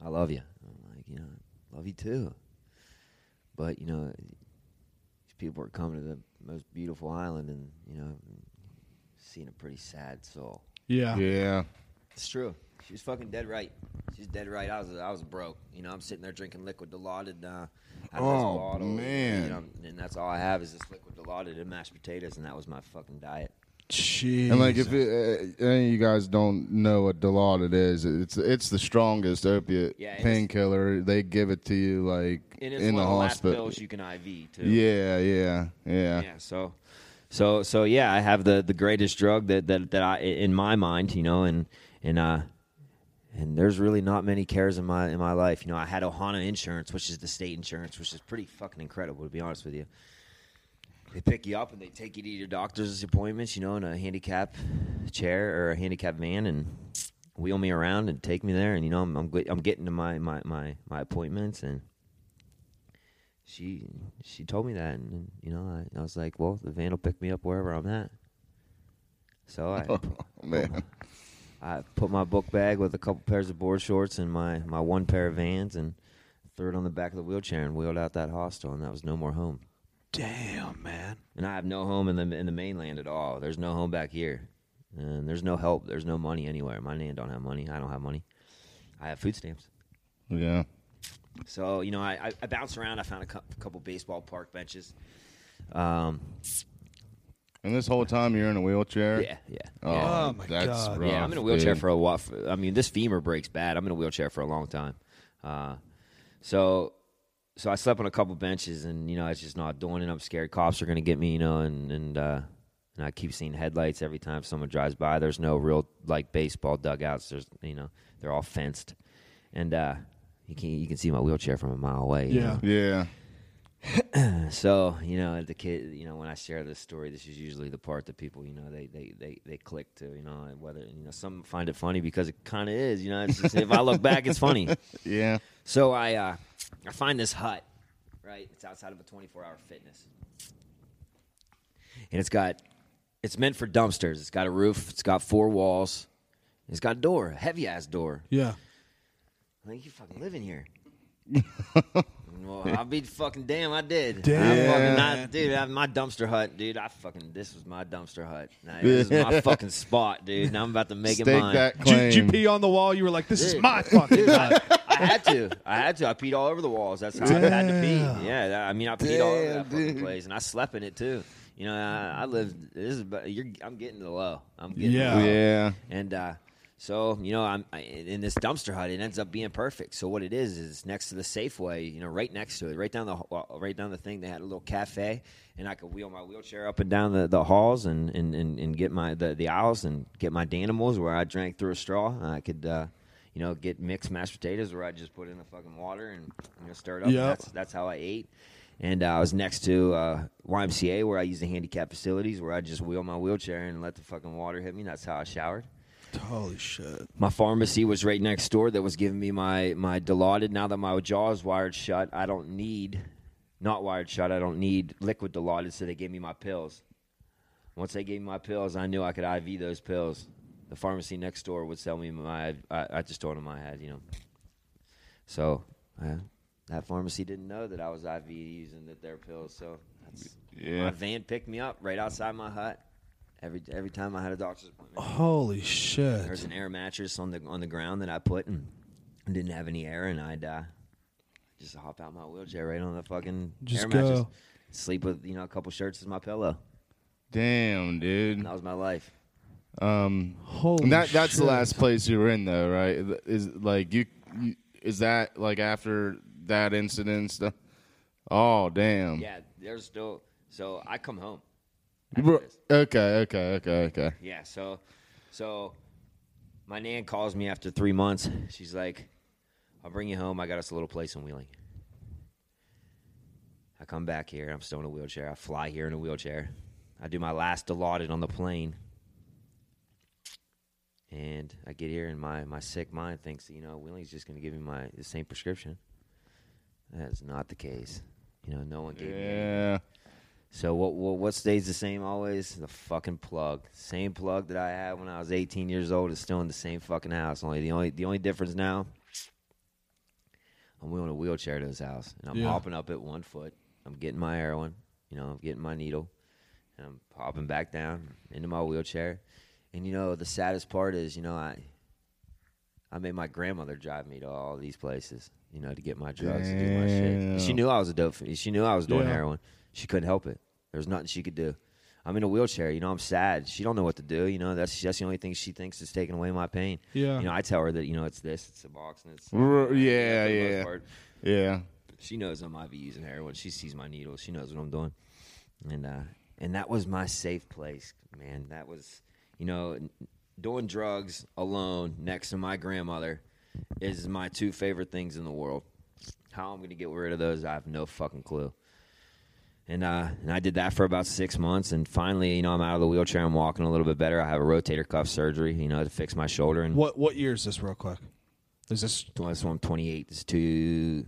I love you." I'm like, "You know, love you too." But you know, these people are coming to the most beautiful island, and you know, seeing a pretty sad soul. Yeah. Yeah. It's true. She was fucking dead right. She's dead right. I was I was broke. You know, I'm sitting there drinking liquid dilaudid uh, out of this Oh, bottle. man. You know, and that's all I have is this liquid dilaudid and mashed potatoes, and that was my fucking diet. Jeez. And like, if it, uh, any of you guys don't know what Dilaudid is, it's it's the strongest opiate Yeah, painkiller. They give it to you like And it's in one the of the last hospital. pills you can IV too. Yeah, yeah, yeah. yeah so so so yeah i have the the greatest drug that that, that i in my mind you know and and uh and there's really not many cares in my in my life you know i had ohana insurance which is the state insurance which is pretty fucking incredible to be honest with you they pick you up and they take you to your doctor's appointments you know in a handicap chair or a handicap van and wheel me around and take me there and you know i'm i'm, I'm getting to my my my, my appointments and she she told me that, and, and, you know, I, I was like, well, the van will pick me up wherever I'm at. So I Oh, man. I put my book bag with a couple pairs of board shorts and my my one pair of Vans and threw it on the back of the wheelchair and wheeled out that hostel, and that was no more home. Damn, man. And I have no home in the in the mainland at all. There's no home back here, and there's no help. There's no money anywhere. My nan don't have money. I don't have money. I have food stamps. Yeah. So you know, I, I, I bounced around. I found a cou- couple baseball park benches. Um, And this whole time you're in a wheelchair. yeah, yeah. Oh, yeah. Oh, my that's God. rough, yeah, I'm in a wheelchair dude. for a while. I mean, this femur breaks bad. I'm in a wheelchair for a long time. Uh, so, so I slept on a couple benches, and you know, it's just not doing it. I'm scared cops are going to get me, you know, and and uh, and I keep seeing headlights every time someone drives by. There's no real like baseball dugouts. There's you know, they're all fenced, and uh, you can you can see my wheelchair from a mile away. you Yeah. know. Yeah. So you know, the kid, you know, when I share this story, this is usually the part that people, you know, they they they, they click to, you know, whether you know some find it funny because it kind of is, you know. It's just, if I look back, it's funny. Yeah. So I uh, I find this hut, right? It's outside of a 24 hour fitness, and it's got it's meant for dumpsters. It's got a roof. It's got four walls. It's got a door, a heavy ass door. Yeah. I'm like, you fucking live in here. well, I'll be fucking damn. I did. I Damn. fucking not, dude. I, my dumpster hut, dude. I fucking. This was my dumpster hut. Now, this is my fucking spot, dude. Now I'm about to make Stake it mine. that Did you, did you pee on the wall? You were like, "This is Dude. my fucking hut." I had to. I had to. I peed all over the walls. That's how I had to pee. Yeah. that- I mean, I peed all over that Damn, fucking dude. place, and I slept in it too. You know, I, I lived. This is. about- You're. I'm getting to the low. I'm getting. Yeah. To the low. Yeah. And uh, so, you know, I'm I, in this dumpster hut. It ends up being perfect. So what it is is next to the Safeway. You know, right next to it, right down the right down the thing. They had a little cafe, and I could wheel my wheelchair up and down the, the halls and, and, and, and get my the, the aisles and get my Danimals where I drank through a straw. I could. Uh, you know, get mixed mashed potatoes where I just put in the fucking water and you know stir it up. Yep. That's that's how I ate. And uh, I was next to uh, YMCA where I use the handicap facilities where I just wheel my wheelchair and let the fucking water hit me. That's how I showered. Holy shit. My pharmacy was right next door that was giving me my my Dilaudid. Now that my jaw is wired shut, I don't need not wired shut. I don't need liquid Dilaudid, so they gave me my pills. Once they gave me my pills, I knew I could IV those pills. The pharmacy next door would sell me my. I, I just told them I had, you know. So uh, that pharmacy didn't know that I was IV using the, their pills. So that's, Yeah. my van picked me up right outside my hut every every time I had a doctor's appointment. Holy shit. There's an air mattress on the on the ground that I put and didn't have any air, and I'd uh, just hop out my wheelchair right on the fucking Just air mattress, go. sleep with you know a couple shirts as my pillow. Damn, dude. And that was my life. Um, Holy and that that's the shit. last place you were in, though, right? Is like you, you is that like after that incident and stuff? Oh, damn. Yeah, there's still. So I come home. This. Okay, okay, okay, okay. Yeah, so so my nan calls me after three months. She's like, I'll bring you home. I got us a little place in Wheeling. I come back here. I'm still in a wheelchair. I fly here in a wheelchair. I do my last Dilaudid on the plane. And I get here, and my, my sick mind thinks, you know, Wheeling's just going to give me my the same prescription. That is not the case. You know, no one gave me. Yeah. So what, what what stays the same always? The fucking plug. Same plug that I had when I was 18 years old is still in the same fucking house. Only the only the only difference now, I'm wheeling a wheelchair to his house, and I'm Yeah. hopping up at one foot. I'm getting my heroin, you know, I'm getting my needle, and I'm hopping back down into my wheelchair. And you know, the saddest part is, you know, I I made my grandmother drive me to all these places, you know, to get my drugs, to do my shit. She knew I was a dope. She knew I was doing Yeah. heroin. She couldn't help it. There was nothing she could do. I'm in a wheelchair. You know, I'm sad. She don't know what to do. You know, that's that's the only thing she thinks is taking away my pain. Yeah. You know, I tell her that you know it's this, it's a box, and it's R- yeah, yeah. part. Yeah. She knows I might be using heroin. She sees my needles. She knows what I'm doing, and uh, and that was my safe place, man. That was, you know, doing drugs alone next to my grandmother is my two favorite things in the world. How I'm gonna get rid of those, I have no fucking clue. And uh, and I did that for about six months, and finally, you know, I'm out of the wheelchair. I'm walking a little bit better. I have a rotator cuff surgery, you know, to fix my shoulder. And What what year is this, real quick? Is this this one, I'm 28. This is two.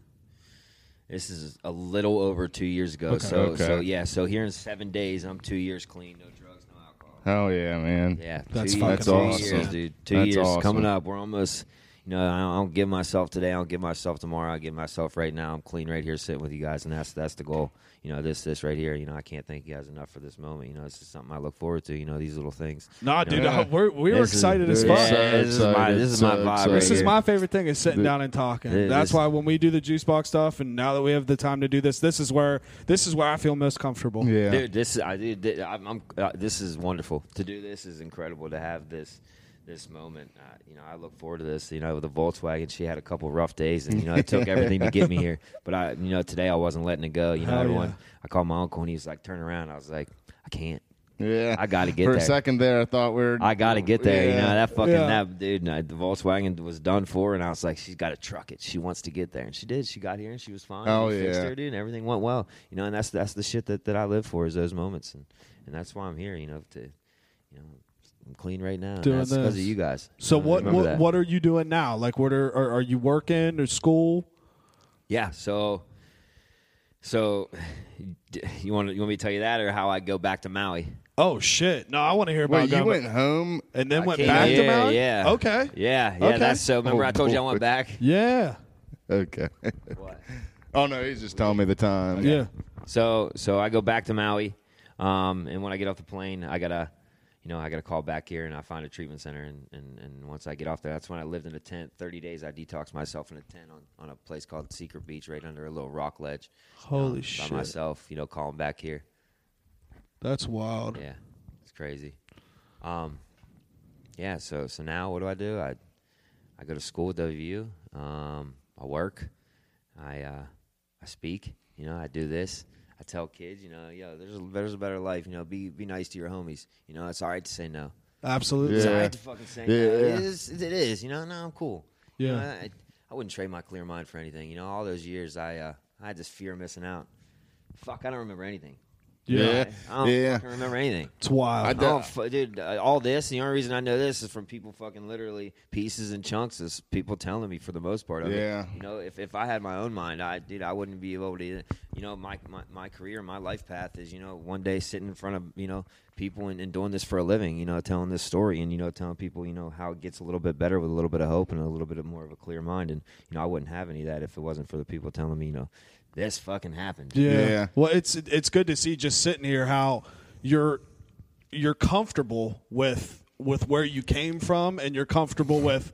This is a little over two years ago. So, Okay. so yeah. So here in seven days, I'm two years clean, no drugs, no alcohol. Hell yeah, man. Yeah, That's two, fucking years, two awesome. years, dude. Two That's years awesome. coming up. We're almost. You know, I don't, I don't give myself today. I don't give myself tomorrow. I give myself right now. I'm clean right here, sitting with you guys, and that's that's the goal. You know, this this right here. You know, I can't thank you guys enough for this moment. You know, this is something I look forward to. You know, these little things. Nah, dude, Yeah. we're we're This is- excited as dude, fuck. Yeah, this is my this is my vibe. excited. Right This is here. my favorite thing is sitting down and talking. It That's is. why when we do the juice box stuff, and now that we have the time to do this, this is where this is where I feel most comfortable. Yeah. Dude, this I did. I'm, I'm uh, this is wonderful to do. This is incredible to have this this moment. Uh, you know, I look forward to this. You know, with the Volkswagen, she had a couple rough days, and you know, it took everything to get me here. But I, you know, today I wasn't letting it go. You know, Hell everyone. yeah. I called my uncle, and he was like, "Turn around." I was like, "I can't. Yeah. I got to get there. For there. a second there, I thought we were. I got to get there." You know, that fucking Yeah. that dude. The Volkswagen was done for, and I was like, "She's got to truck it. She wants to get there," and she did. She got here, and she was fine. Oh, we fixed yeah. her, dude, and everything went well. You know, and that's that's the shit that, that I live for is those moments, and and that's why I'm here. You know, to you know, I'm clean right now. and Doing that's because of this. you guys. So what what, that. what are you doing now? Like, what are are, are you working or school? Yeah. So, so you want you want me to tell you that, or how I go back to Maui? Oh shit! No, I want to hear about Wait, you going- went home? and then I went back yeah, to Maui. Yeah. Okay. Yeah. Yeah. Okay. That's so. Remember, Oh, I told you I went back. Yeah. Okay. What? oh, no, he's just telling me the time. Yeah. So so I go back to Maui, um, and when I get off the plane, I gotta, you know, I gotta call back here and I find a treatment center, and, and, and once I get off there, that's when I lived in a tent. Thirty days, I detoxed myself in a tent on, on a place called Secret Beach, right under a little rock ledge. Holy um, shit. By myself, you know, calling back here. That's wild. Yeah, it's crazy. Um, yeah. So so now what do I do? I I go to school at WVU. Um, I work. I uh, I speak. You know, I do this. I tell kids, you know, yo, there's a, there's a better life. You know, be be nice to your homies. You know, it's all right to say no. Absolutely. It's all right to fucking say no. Yeah, It yeah. is. It is. You know, no, I'm cool. You know, Yeah. I, I wouldn't trade my clear mind for anything. You know, all those years, I uh, I had this fear of missing out. Fuck, I don't remember anything. Yeah. I don't Yeah. fucking remember anything. It's wild. I don't, fu- dude. Uh, all this, the only reason I know this is from people fucking literally pieces and chunks. Is people telling me for the most part of Yeah. it. You know, if, if I had my own mind, I dude, I wouldn't be able to. You know, my, my my career, my life path is you know one day sitting in front of you know people and, and doing this for a living. You know, telling this story and you know telling people you know how it gets a little bit better with a little bit of hope and a little bit of more of a clear mind. And you know, I wouldn't have any of that if it wasn't for the people telling me you know this fucking happened. Yeah. Yeah. Well, it's it's good to see just sitting here how you're you're comfortable with with where you came from and you're comfortable with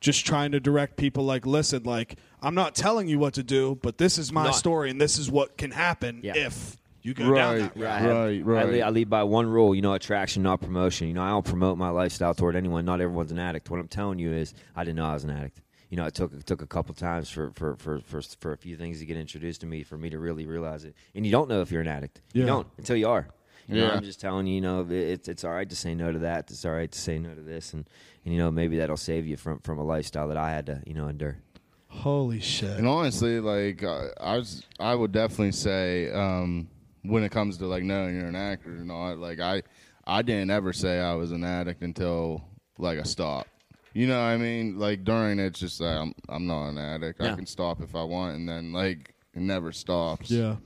just trying to direct people like listen like I'm not telling you what to do but this is my No. story and this is what can happen Yeah. if you go down Right, that route. Yeah, I have- Right, I right. lead, I lead by one rule, you know, attraction, not promotion. You know, I don't promote my lifestyle toward anyone. Not everyone's an addict. What I'm telling you is, I didn't know I was an addict. You know, it took it took a couple times for for, for, for for a few things to get introduced to me for me to really realize it. And you don't know if you're an addict. Yeah. You don't until you are. You know, I'm just telling you, you know, it's it's all right to say no to that. It's all right to say no to this, and, and you know, maybe that'll save you from from a lifestyle that I had to, you know, endure. Holy shit. And honestly, like I, I was, I would definitely say um, when it comes to like knowing you're an actor or not, like I, I didn't ever say I was an addict until like I stopped. You know what I mean? Like during it, it's just like I'm, I'm not an addict. I can stop if I want, and then like it never stops. Yeah.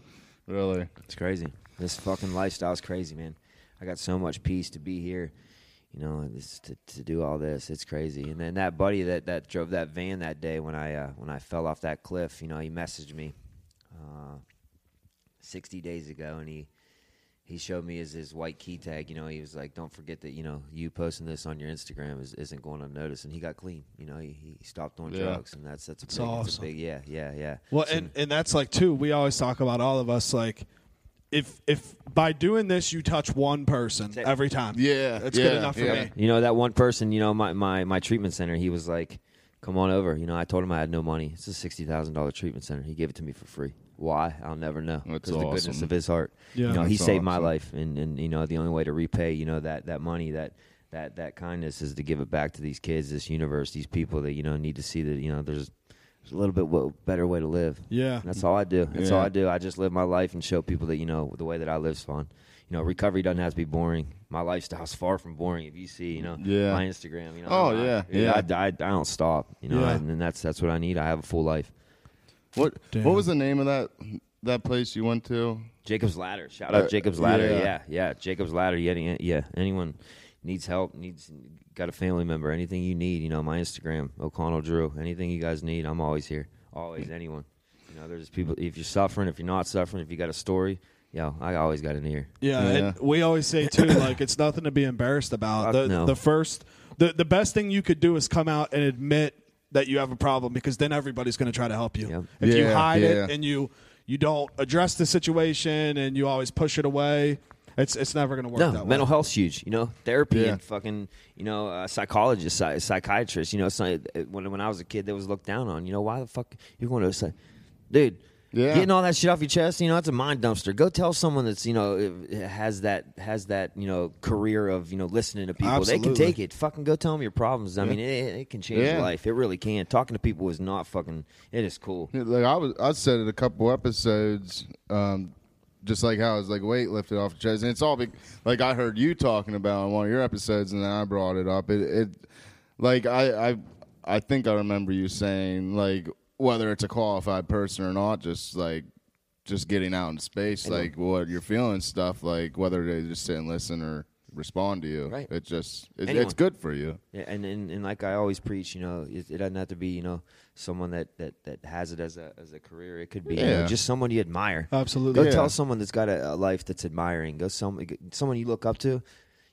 really. It's crazy. This fucking lifestyle is crazy, man. I got so much peace to be here, you know, this, to, to do all this. It's crazy. And then that buddy that, that drove that van that day when I uh, when I fell off that cliff, you know, he messaged me uh, 60 days ago, and he he showed me his, his white key tag. You know, he was like, "Don't forget that you know you posting this on your Instagram is, isn't going unnoticed." And he got clean. You know, he, he stopped doing Yeah. drugs, and that's that's a That's big, It's a big, yeah, yeah, yeah. Well, So- and, and that's like too. We always talk about all of us like, if if by doing this you touch one person every time, Yeah, that's yeah, good enough for yeah. me. You know that one person, you know, my, my, my treatment center, he was like, Come on over. You know, I told him I had no money. It's a sixty thousand dollar treatment center. He gave it to me for free. Why? I'll never know. That's Because the goodness of his heart. Yeah. you know, he That's saved my life and, and you know, the only way to repay, you know, that, that money, that that that kindness is to give it back to these kids, this universe, these people that, you know, need to see that, you know, there's there's a little bit wo- better way to live. Yeah, That's all I do. That's all I do. I just live my life and show people that you know the way that I live's fun. You know, recovery doesn't have to be boring. My lifestyle's far from boring. If you see, you know, Yeah. my Instagram, you know, Oh, I'm- yeah, I, yeah. I, I, I don't stop. You know, Yeah. and, and that's that's what I need. I have a full life. What Damn. What was the name of that that place you went to? Jacob's Ladder. Shout out Uh, Jacob's Ladder. yeah. Yeah, yeah. Jacob's Ladder. Yeah, yeah. Anyone needs help, needs got a family member, anything you need, you know, my Instagram, O'Connell Drew. Anything you guys need, I'm always here. Always, anyone. You know, there's people. If you're suffering, if you're not suffering, if you got a story, yo, I always got an ear. yeah, Yeah. And we always say too, like it's nothing to be embarrassed about. Fuck The no. the first, the the best thing you could do is come out and admit that you have a problem because then everybody's going to try to help you. Yep. If you hide yeah. it and you you don't address the situation and you always push it away, it's it's never going to work No, that mental way. health's huge. You know, therapy Yeah. and fucking, you know, uh, psychologist, psy- psychiatrist. You know, so, when when I was a kid, that was looked down on. You know, why the fuck you're going to say, dude? Yeah. Getting all that shit off your chest, you know, it's a mind dumpster. Go tell someone that's, you know, has that has that, you know, career of, you know, listening to people. They can take it. Fucking go tell them your problems. I mean, it, it can change Yeah. your life. It really can. Talking to people is not fucking. It is cool. Yeah, Like I was, I said it a couple episodes, um, just like how it's like weight lifted off your chest, and it's all big. Like I heard you talking about on one of your episodes, and then I brought it up. It, it like I, I, I think I remember you saying like whether it's a qualified person or not, just like just getting out in space, I know. like what you're feeling, stuff like whether they just sit and listen or respond to you. Right. It just it, it's good for you. Yeah, and, and and like I always preach, you know, it, it doesn't have to be, you know, someone that, that, that has it as a as a career. It could be you know, just someone you admire. Absolutely. Go Yeah. tell someone that's got a, a life that's admiring. Go some someone you look up to.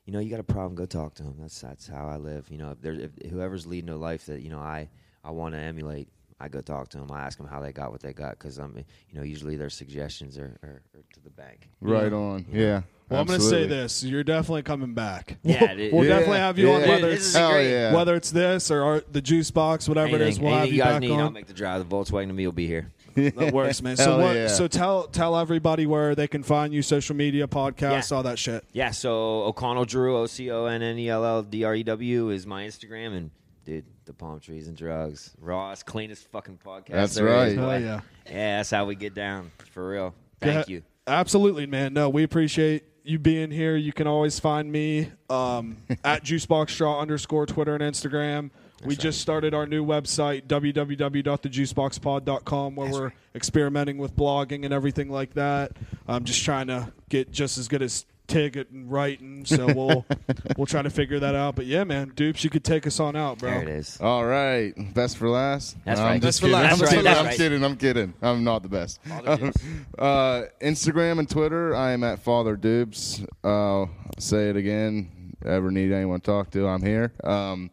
You know, you got a problem. Go talk to them. That's that's how I live. You know, if there if whoever's leading a life that you know I I want to emulate. I go talk to them. I ask them how they got what they got because I'm, um, you know, usually their suggestions are, are, are to the bank. Right on. Yeah. Yeah. Well, I'm going to say this: you're definitely coming back. Yeah, it- we'll Yeah, definitely have you on yeah. whether Dude, it's Hell yeah. whether it's this or our, the juice box, whatever it is. Anything, We'll have you you guys back need, I'll make the drive. The Volkswagen to me will be here. That works, man. So what? yeah. So tell tell everybody where they can find you, social media, podcasts, Yeah. all that shit. Yeah, so O'Connell Drew, O C O N N E L L D R E W is my Instagram, and dude, the palm trees and drugs, Ross, cleanest fucking podcast. That's there is, right. boy. Yeah. yeah, that's how we get down for real. Thank Yeah, you. Absolutely, man. No, we appreciate you being here. You can always find me um, at juiceboxstraw underscore Twitter and Instagram. we right. just started our new website, www.thejuiceboxpod.com, where That's we're right. experimenting with blogging and everything like that. I'm just trying to get just as good as Tig at writing, so we'll we'll try to figure that out. But yeah, man, Dupes, you could take us on out, bro. There it is. All right, best for last. That's No, right. I'm Best just for kidding. last. I'm, That's kidding. That's I'm right. kidding. I'm kidding. I'm not the best. Father Uh, Instagram and Twitter, I am at Father Dupes. Uh, say it again. Ever need anyone to talk to? I'm here. Um,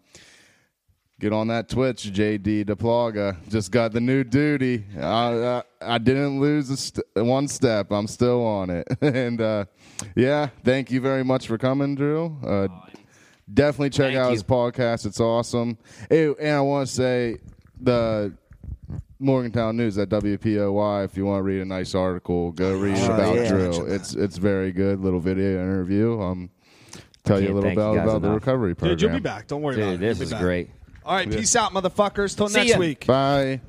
get on that Twitch, JD DePlaga. Just got the new duty. I, I, I didn't lose a st- one step. I'm still on it. and uh, yeah, thank you very much for coming, Drew. Uh, definitely check Thank out you. his podcast. It's awesome. Hey, and I want to say the Morgantown News at WBOY. If you want to read a nice article, go read Oh, about yeah. Drew. It's it's very good. Little video interview. Um, tell you a little bit about about the recovery program. Dude, you'll be back. Don't worry about it. this You'll be is back. great. All right, peace out, motherfuckers. Till next ya. week. Bye.